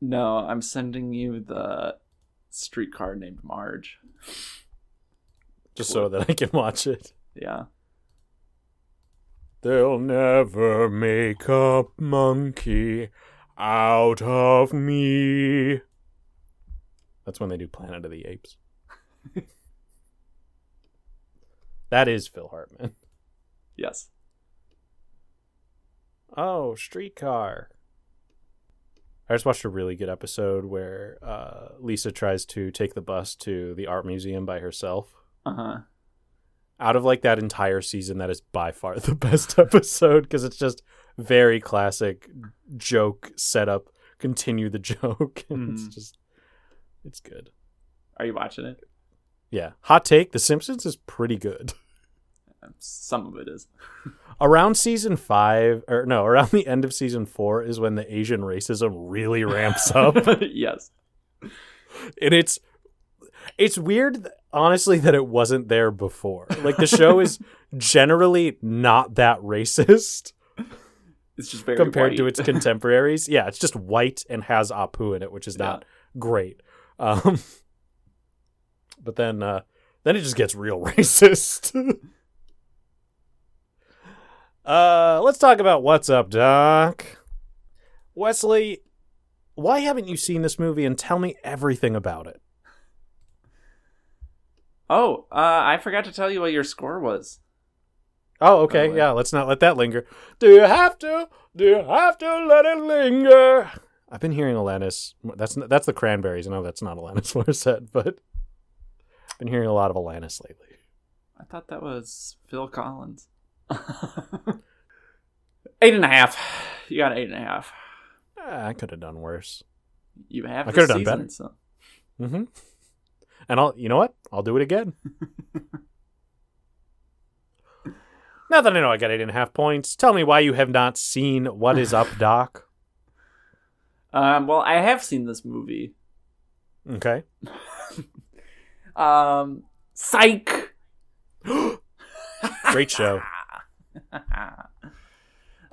No, I'm sending you the streetcar named Marge. Just so that I can watch it. Yeah. They'll never make a monkey out of me. That's when they do Planet of the Apes. that is Phil Hartman. Yes. Oh, streetcar. I just watched a really good episode where uh, Lisa tries to take the bus to the art museum by herself. Uh huh. Out of like that entire season, that is by far the best episode because it's just very classic joke setup. Continue the joke. and It's Mhm. just, it's good. Are you watching it? Yeah. Hot take: The Simpsons is pretty good. Some of it is. around season five or no around the end of season four is when the asian racism really ramps up yes. and it's it's weird honestly that it wasn't there before. Like the show is generally not that racist It's just very compared to its contemporaries. Yeah it's just white and has apu in it which is not great. Um but then uh then it just gets real racist. Uh let's talk about what's up doc. Wesley why haven't you seen this movie and tell me everything about it Oh, uh, I forgot to tell you what your score was. oh okay yeah let's not let that linger do you have to do you have to let it linger i've been hearing alanis that's that's the cranberries i know that's not alanis morissette but i've been hearing a lot of alanis lately I thought that was Phil Collins. eight and a half. You got eight and a half. Ah, i could have done worse You have. I could've done better. So. Mm-hmm. And I'll, you know what? I'll do it again. now that I know I got eight and a half points, tell me why you have not seen What Is Up, Doc. Um, well, I have seen this movie. Okay. Um, Psych. Great show. uh,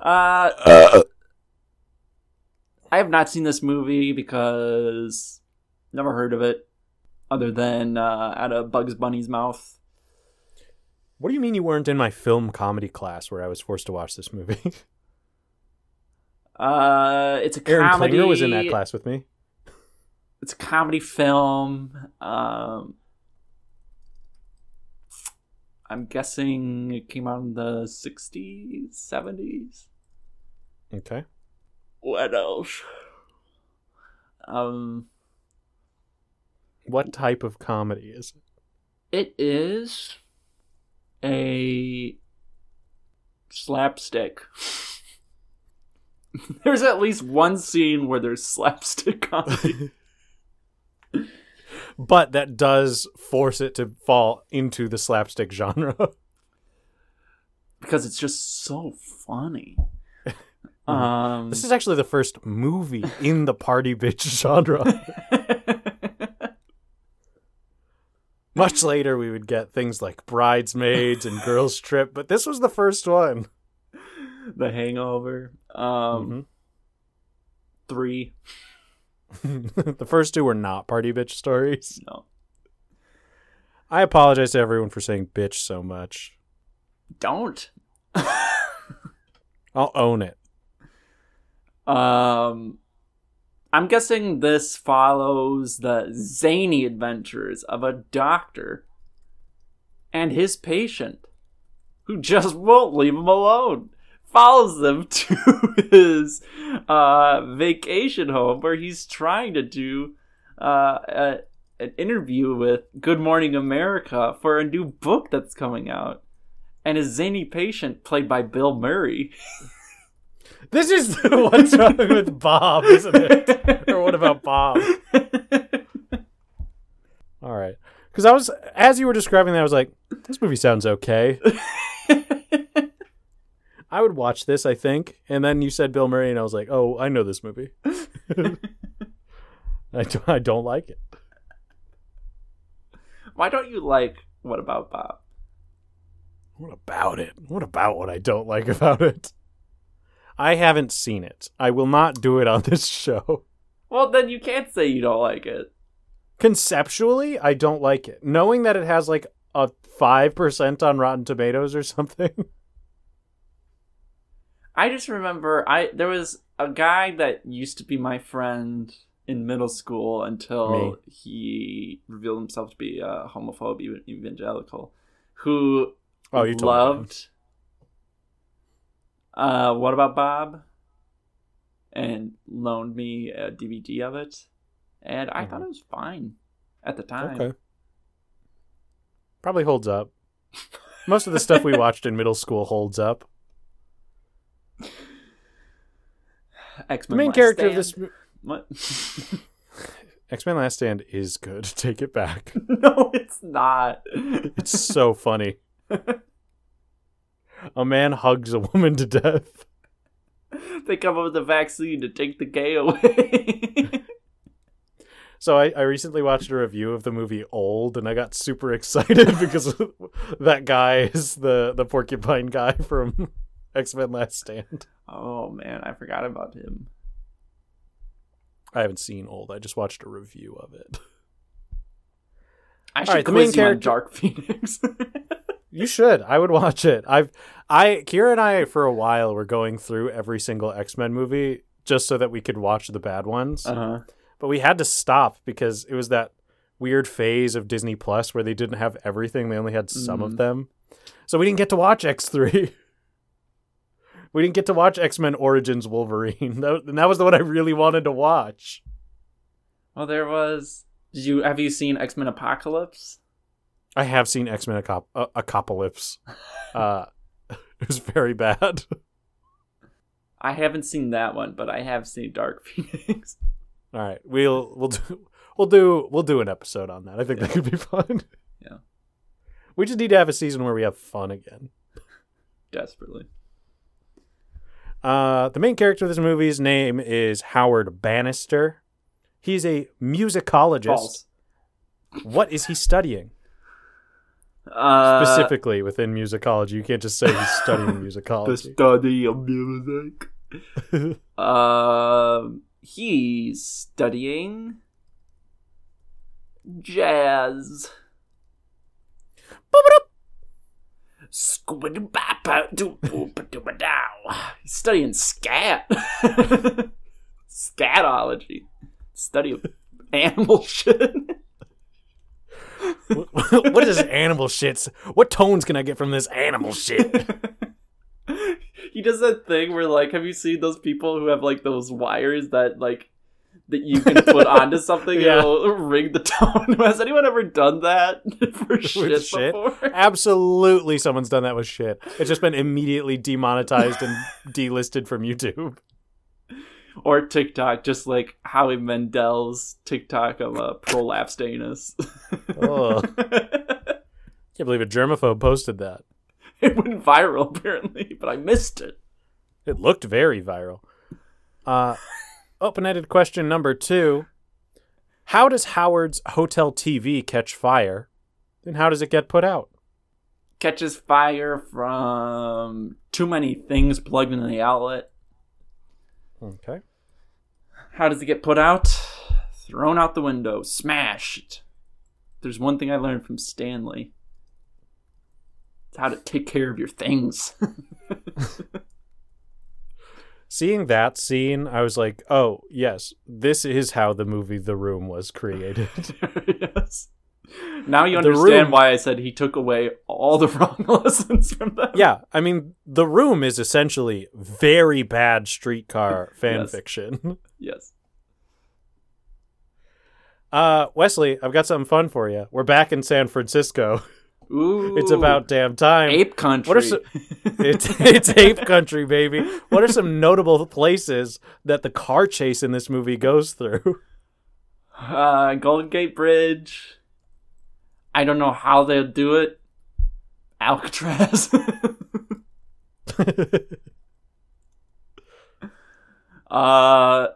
I have not seen this movie because never heard of it, other than uh, out of Bugs Bunny's mouth. What do you mean you weren't in my film comedy class where I was forced to watch this movie? Uh, it's a Aaron comedy. Klinger was in that class with me. It's a comedy film. Um, I'm guessing it came out in the '60s, '70s. Okay. What else? Um, What type of comedy is it? it is a slapstick. there's at least one scene where there's slapstick comedy. But that does force it to fall into the slapstick genre. because it's just so funny. Um, this is actually the first movie in the party bitch genre. Much later, we would get things like Bridesmaids and Girls Trip, but this was the first one. the Hangover. Um, three. the first two were not party bitch stories. No, I apologize to everyone for saying bitch so much. don't. I'll own it. Um, I'm guessing this follows the zany adventures of a doctor and his patient who just won't leave him alone. Follows them to his uh, vacation home where he's trying to do uh, a, an interview with Good Morning America for a new book that's coming out. And his zany patient, played by Bill Murray. This is the what's wrong with Bob, isn't it? or what about Bob? All right. Because I was, as you were describing that, I was like, this movie sounds okay. I would watch this, I think. And then you said Bill Murray, and I was like, oh, I know this movie. I, do, I don't like it. Why don't you like What About Bob? What about it? What about what I don't like about it? I haven't seen it. I will not do it on this show. Well, then you can't say you don't like it. Conceptually, I don't like it. Knowing that it has like a 5% on Rotten Tomatoes or something. I just remember I there was a guy that used to be my friend in middle school until Me. he revealed himself to be a homophobe evangelical who Oh, you loved Uh, what about Bob? And loaned me a DVD of it, and I thought Mhm. it was fine at the time. Okay. Probably holds up. Most of the stuff we watched in middle school holds up. X The Men. main character of this What? X Men Last Stand is good. Take it back. no, it's not. It's so funny. A man hugs a woman to death. they come up with a vaccine to take the gay away. So I, I recently watched a review of the movie Old, and I got super excited because that guy is the the porcupine guy from X Men Last Stand. oh man, I forgot about him. I haven't seen Old. I just watched a review of it. I should right, the main character- Dark Phoenix. You should. I would watch it. I've I Kira and I for a while were going through every single X Men movie just so that we could watch the bad ones. uh-huh. But we had to stop because it was that weird phase of Disney Plus where they didn't have everything; they only had some of Mhm. them. So we didn't get to watch X three. we didn't get to watch X Men Origins Wolverine, that, and that was the one I really wanted to watch. Well, there was. Did you have you seen X Men Apocalypse? I have seen X Men Acop- uh, Apocalypse. Uh, it was very bad. I haven't seen that one, but I have seen Dark Phoenix. All right, we'll we'll do we'll do we'll do an episode on that. I think that could be fun. Yeah. We just need to have a season where we have fun again. Desperately. Uh, the main character of this movie's name is Howard Bannister. He's a musicologist. False. What is he studying Uh, specifically within musicology? You can't just say he's studying musicology. The study of music. Um, he's studying jazz. Squid He's studying scat. Scatology. Study of animal shit. What is this animal shit? What tones can I get from this animal shit? he does that thing where like have you seen those people who have like those wires that like that you can put onto something Yeah. and it'll ring the tone has anyone ever done that for shit, shit? before Absolutely, someone's done that with shit. It's just been immediately demonetized and delisted from YouTube. Or tiktok just like howie mandel's tiktok of a prolapse anus Ugh. Can't believe a germaphobe posted that. it went viral apparently but i missed it It looked very viral. Uh, open-ended question number two: How does Howard's hotel TV catch fire, and how does it get put out? catches fire from too many things plugged into the outlet Okay. How does it get put out? Thrown out the window, smashed. There's one thing I learned from Stanley. It's how to take care of your things. Seeing that scene, I was like, "Oh yes, this is how the movie The Room was created." yes. Now you understand Room- why I said he took away all the wrong lessons from them. yeah, I mean, The Room is essentially very bad streetcar fan Yes. fiction. Yes. Uh, Wesley, I've got something fun for you. We're back in San Francisco. Ooh. It's about damn time. ape country. What are some- It's it's ape country, baby. What are some notable places that the car chase in this movie goes through? uh, Golden Gate Bridge. I don't know how they'll do it. Alcatraz. Uh,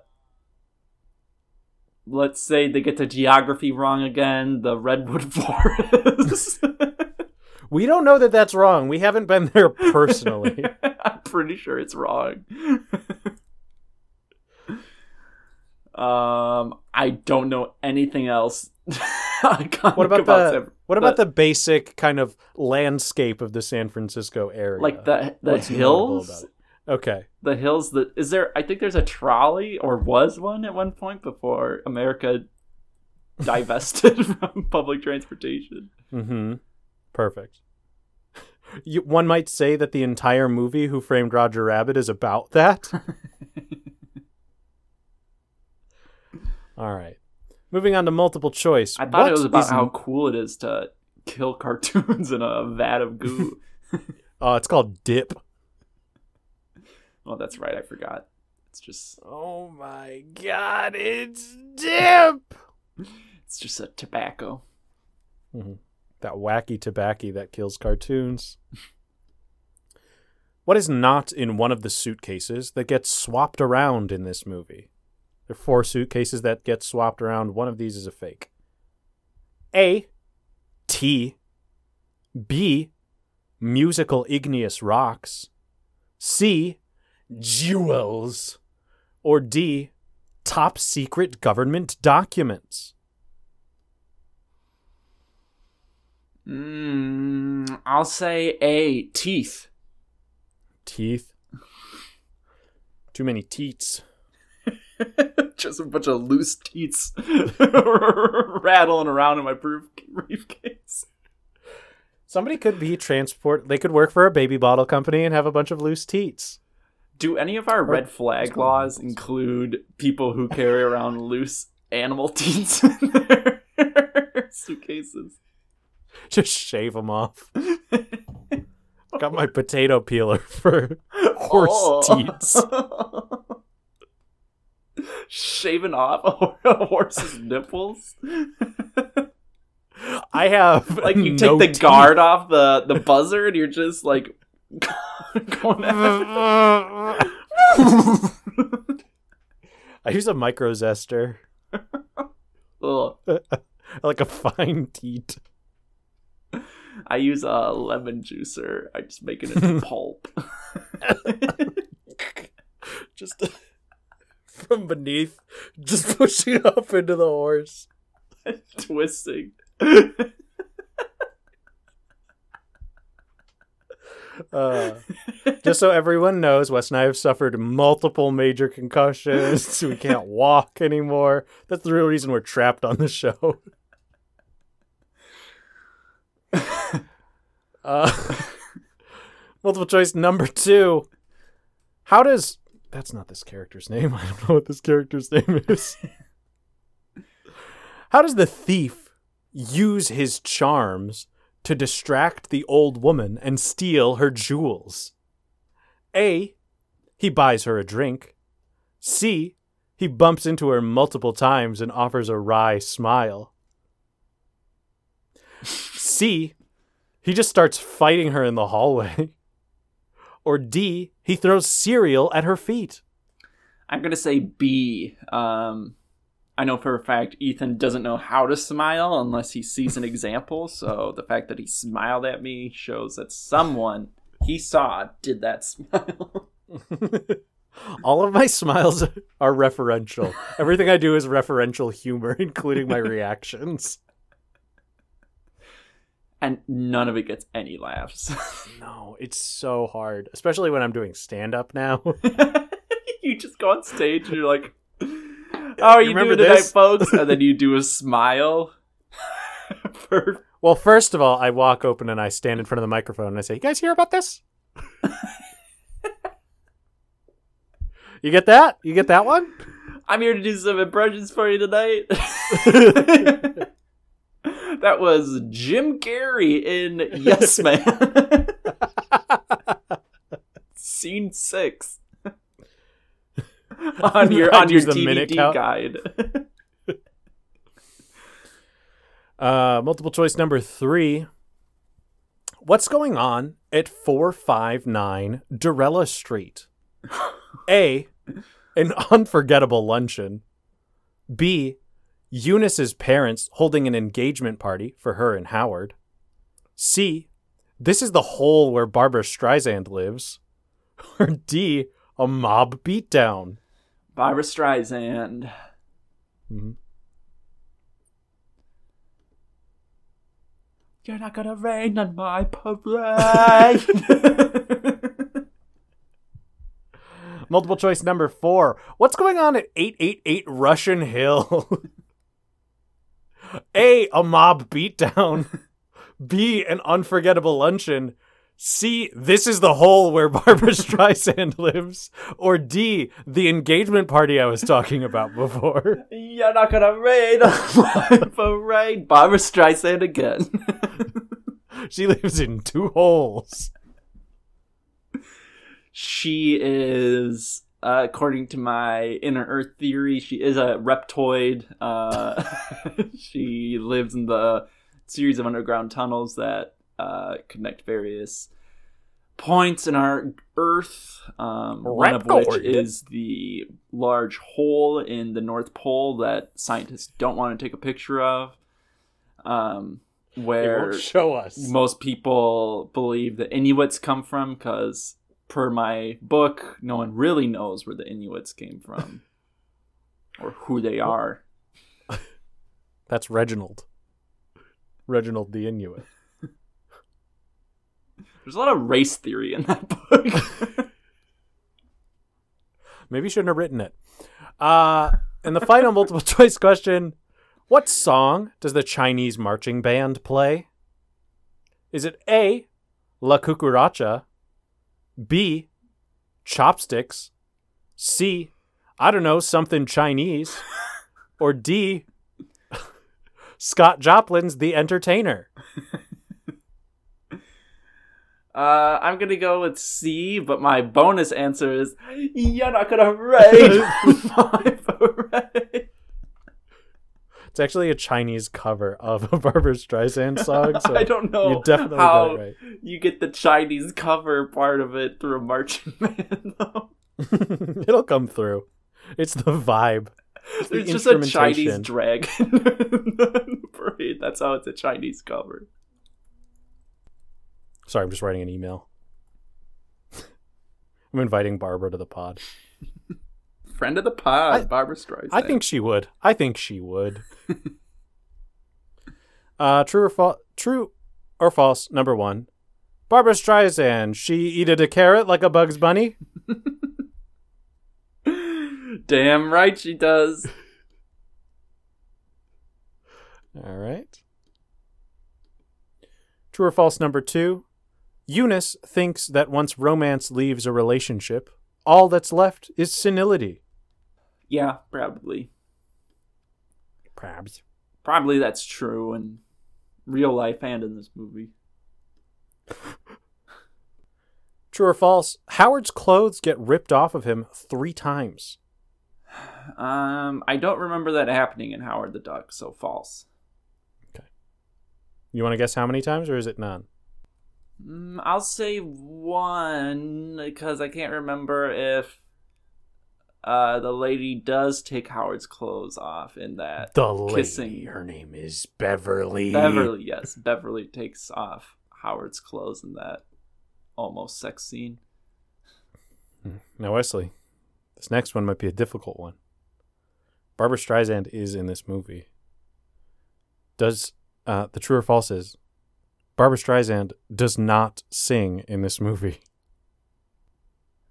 let's say they get the geography wrong again. The redwood forest. we don't know that that's wrong. We haven't been there personally. I'm pretty sure it's wrong. um, I don't know anything else. What about the what about the basic kind of landscape of the San Francisco area? like the the What's hills? Okay. the hills that is there i think there's a trolley or was one at one point before america divested from public transportation Mm-hmm. Perfect. You, one might say that the entire movie Who Framed Roger Rabbit is about that. All right. Moving on to multiple choice. I thought What it was about is- how cool it is to kill cartoons in a vat of goo. Oh, it's called Dip. oh, that's right. I forgot. It's just Oh my god, it's Dip! it's just a tobacco. Mm-hmm. That wacky tobacco that kills cartoons. What is not in one of the suitcases that gets swapped around in this movie? There are four suitcases that get swapped around. One of these is a fake. A. T. B. Musical igneous rocks. C. Jewels. Or D. Top secret government documents. Mm, I'll say A. Teeth. Teeth. Too many teats. just a bunch of loose teats rattling around in my brief- briefcase. Somebody could be transport. They could work for a baby bottle company and have a bunch of loose teats. Do any of our red flag laws include people who carry around loose animal teats in their suitcases? Just shave them off. Got my potato peeler for horse Oh. teats. Shaving off a horse's nipples? I have like you no take the teeth. guard off the, the buzzer and you're just like going at I use a micro zester, like a fine teat. I use a lemon juicer. I just make it into pulp. Just from beneath, just pushing up into the horse. Twisting. Uh, just so everyone knows, Wes and I have suffered multiple major concussions. we can't walk anymore. That's the real reason we're trapped on the show. uh, multiple choice number two. How does. That's not this character's name. I don't know what this character's name is. How does the thief use his charms to distract the old woman and steal her jewels? A. He buys her a drink. C. He bumps into her multiple times and offers a wry smile. C. He just starts fighting her in the hallway. Or D. He throws cereal at her feet. I'm gonna say B. Um, I know for a fact Ethan doesn't know how to smile unless he sees an example. So the fact that he smiled at me shows that someone he saw did that smile. All of my smiles are referential. Everything I do is referential humor, including my reactions. And none of it gets any laughs. No, it's so hard, especially when I'm doing stand up now. you just go on stage and you're like, "How oh, are You you, doing tonight, folks?" And then you do a smile. For well, first of all, I walk open and I stand in front of the microphone and I say, "You guys hear about this?" you get that? You get that one? I'm here to do some impressions for you tonight. That was Jim Carrey in Yes Man. Scene six. on your on your minute guide. Uh, multiple choice number three. What's going on at 459 Durella Street? A. An unforgettable luncheon. B. Eunice's parents holding an engagement party for her and Howard. C. This is the hole where Barbra Streisand lives. Or D. A mob beatdown. Barbra Streisand. Mhm. You're not gonna rain on my parade. Multiple choice number four. What's going on at 888 Russian Hill? A. A mob beatdown. B. An unforgettable luncheon. C. This is the hole where Barbra Streisand lives. Or D. The engagement party I was talking about before. You're not gonna rain on my parade. Barbra Streisand again. She lives in two holes. she is, uh, according to my inner Earth theory, she is a reptoid. Uh, she lives in the series of underground tunnels that uh, connect various points in our Earth. Um, one of which is the large hole in the North Pole that scientists don't want to take a picture of. Um, where show us. most people believe the Inuits come from because, per my book, no one really knows where the Inuits came from or who they are. That's Reginald. Reginald the Inuit. There's a lot of race theory in that book. Maybe you shouldn't have written it. Uh, and the final multiple choice question What song does the Chinese marching band play? Is it A, La Cucaracha, B, Chopsticks, C, I don't know, something Chinese, or D, Scott Joplin's The Entertainer? uh, I'm gonna go with C, but my bonus answer is you're not gonna raid my parade. It's actually a Chinese cover of a Barbra Streisand song. So I don't know you definitely how got it you get the Chinese cover part of it through a marching band. Though. It'll come through. It's the vibe. It's the just a Chinese dragon in the parade. That's how it's a Chinese cover. Sorry, I'm just writing an email. I'm inviting Barbra to the pod. Friend of the pod, I- Barbra Streisand. I think she would. I think she would. uh, true or false? True or false? Number one. Barbra Streisand. She eated a carrot like a Bugs Bunny. Damn right she does. All right. True or false? Number two. Eunice thinks that once romance leaves a relationship, all that's left is senility. Yeah, probably. Perhaps. Probably that's true in real life and in this movie. True or false? Howard's clothes get ripped off of him three times. Um, I don't remember that happening in Howard the Duck, so false. Okay. You want to guess how many times, or is it none? Mm, I'll say one because I can't remember if uh, the lady does take Howard's clothes off in that. The lady. Kissing. Her name is Beverly. Beverly, yes, Beverly takes off Howard's clothes in that almost sex scene. Now, Wesley, this next one might be a difficult one. Barbra Streisand is in this movie. Does uh, the true or false is Barbra Streisand does not sing in this movie.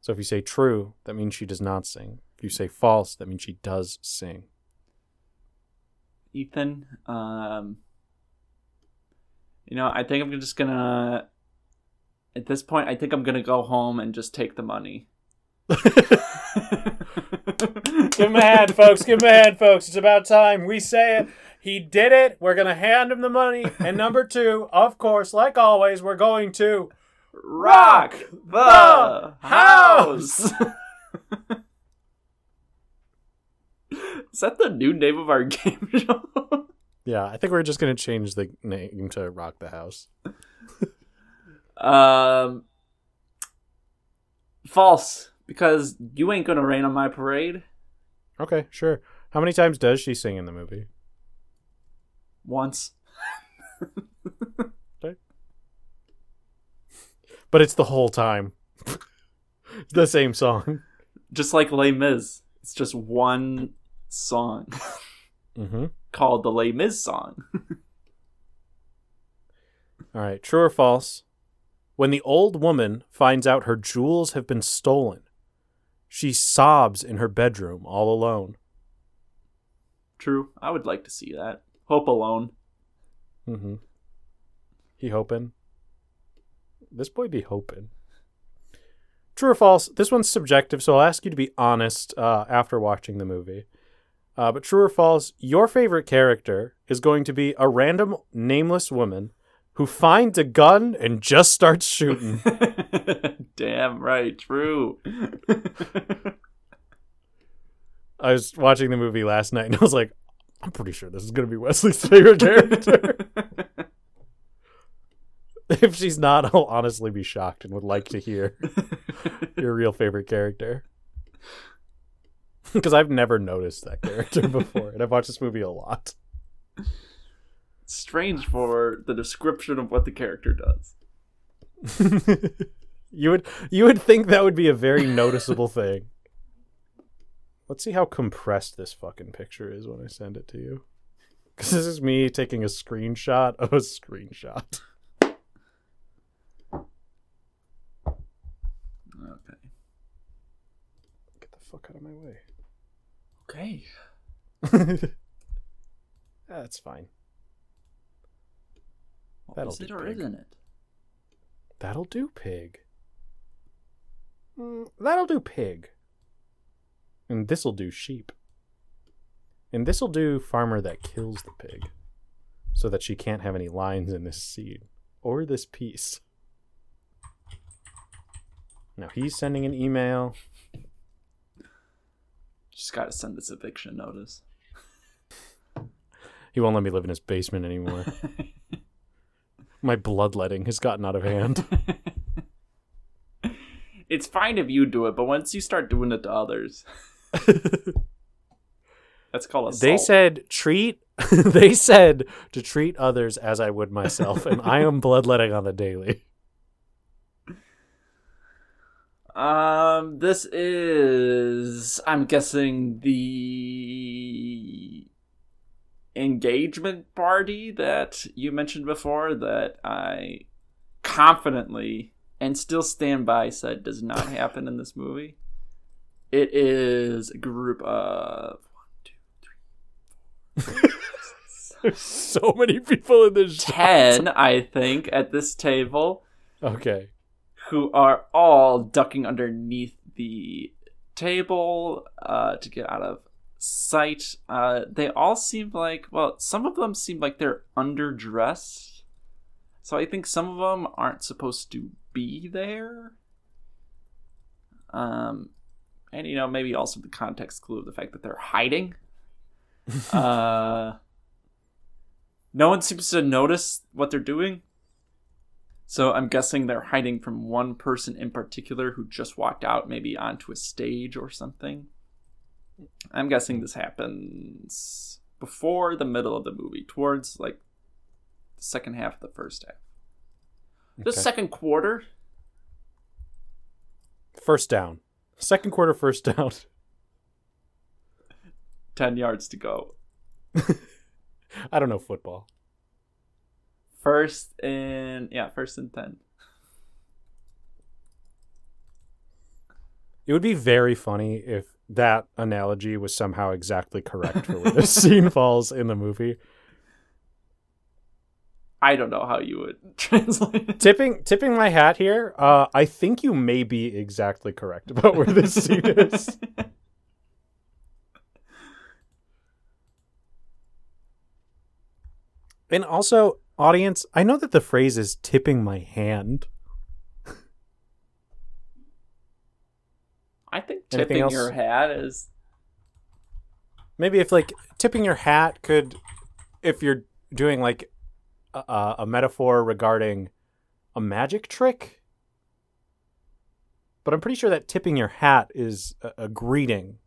So if you say true, that means she does not sing. If you say false, that means she does sing. Ethan, um, you know, I think I'm just gonna. At this point, I think I'm gonna go home and just take the money. Give him a hand, folks. Give him a hand, folks. It's about time. We say it. He did it. We're going to hand him the money. And number two, of course, like always, we're going to Rock the house. Is that the new name of our game show? Yeah, I think we're just going to change the name to Rock the House. um, false, because you ain't gonna rain on my parade. Okay, sure. How many times does she sing in the movie? Once. But it's the whole time. it's the same song. Just like Les Mis. It's just one song Mm-hmm. called the Les Mis song. All right, true or false? When the old woman finds out her jewels have been stolen, she sobs in her bedroom all alone. True. I would like to see that. Hope Alone. Mm-hmm. He hoping. This boy be hoping. True or false? This one's subjective, so I'll ask you to be honest uh, after watching the movie. Uh, but true or false? Your favorite character is going to be a random nameless woman who finds a gun and just starts shooting. Damn right, true. I was watching the movie last night and I was like, I'm pretty sure this is going to be Wesley's favorite character. if she's not, I'll honestly be shocked and would like to hear your real favorite character. Because I've never noticed that character before, and I've watched this movie a lot. Strange for the description of what the character does. you would you would think that would be a very noticeable thing. Let's see how compressed this fucking picture is when I send it to you. Because this is me taking a screenshot of a screenshot. Okay. Get the fuck out of my way. Okay. That's fine. That'll is do it or big. isn't it? That'll do, pig. Mm, that'll do, pig. And this'll do, sheep. And this'll do, farmer that kills the pig. So that she can't have any lines in this seed. Or this piece. Now he's sending an email. Just gotta send this eviction notice. He won't let me live in his basement anymore. My bloodletting has gotten out of hand. it's fine if you do it, but once you start doing it to others, that's called assault. They said treat. they said to treat others as I would myself, and I am bloodletting on the daily. Um, this is, I'm guessing, the engagement party that you mentioned before that I confidently and still stand by said does not happen in this movie. It is a group of There's so many people in this. shot. 10, I think, at this table. Okay. Who are all ducking underneath the table uh, to get out of sight. Uh, they all seem like, well, some of them seem like they're underdressed. So I think some of them aren't supposed to be there. Um, and you know, maybe also the context clue of the fact that they're hiding. uh, no one seems to notice what they're doing. So I'm guessing they're hiding from one person in particular who just walked out, maybe onto a stage or something. I'm guessing this happens before the middle of the movie, towards like the second half of the first half. The Okay. second quarter, First down. Second quarter, first down. 10 yards to go. I don't know football. First and, yeah, first and 10. It would be very funny if that analogy was somehow exactly correct for where this scene falls in the movie. I don't know how you would translate it. Tipping tipping my hat here. Uh, I think you may be exactly correct about where this scene is. And also, audience, I know that the phrase is tipping my hand. I think tipping your hat is Maybe if like tipping your hat could, if you're doing like a, a metaphor regarding a magic trick. But I'm pretty sure that tipping your hat is a, a greeting,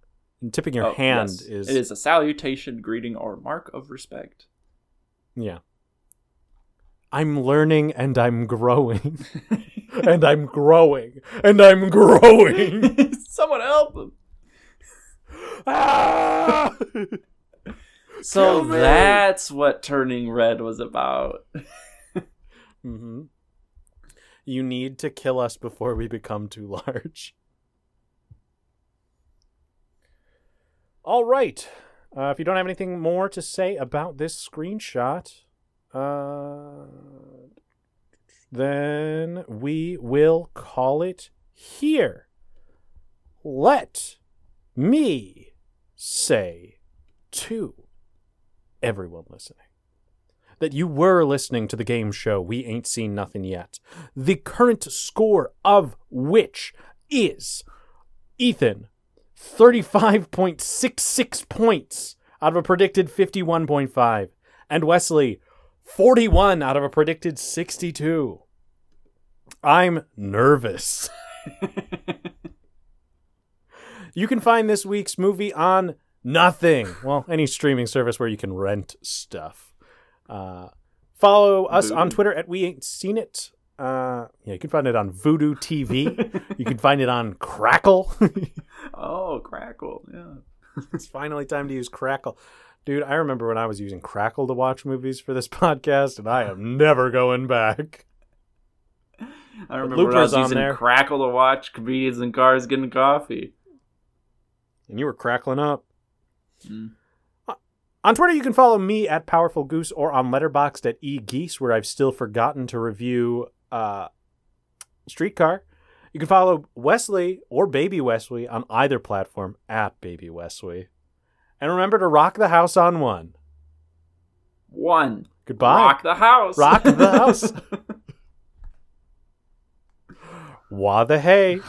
and tipping your oh, hand yes. is, it is a salutation, greeting, or mark of respect. yeah. I'm learning and I'm growing, and I'm growing, and I'm growing. Someone help him. ah! So that's what turning red was about. hmm You need to kill us before we become too large. All right. Uh, if you don't have anything more to say about this screenshot, uh, then we will call it here. Let me say to everyone listening that you were listening to the game show We Ain't Seen Nothing Yet, the current score of which is Ethan 35.66 points out of a predicted 51.5, and Wesley 41 out of a predicted 62. I'm nervous. you can find this week's movie on nothing. Well, any streaming service where you can rent stuff. Uh, follow us on Twitter at We Ain't Seen It. Uh, yeah, you can find it on Vudu TV. you can find it on Crackle. oh, Crackle. Yeah. it's finally time to use Crackle. Dude, I remember when I was using Crackle to watch movies for this podcast, and I am never going back. I remember when I was on using there. Crackle to watch comedians in cars getting coffee. And you were crackling up. Mm. Uh, On Twitter, you can follow me at Powerful Goose or on Letterboxd at eGeese, where I've still forgotten to review uh, Streetcar. You can follow Wesley or Baby Wesley on either platform at Baby Wesley. And remember to rock the house on one. One. Goodbye. Rock the house. Rock the house. Wah the hey.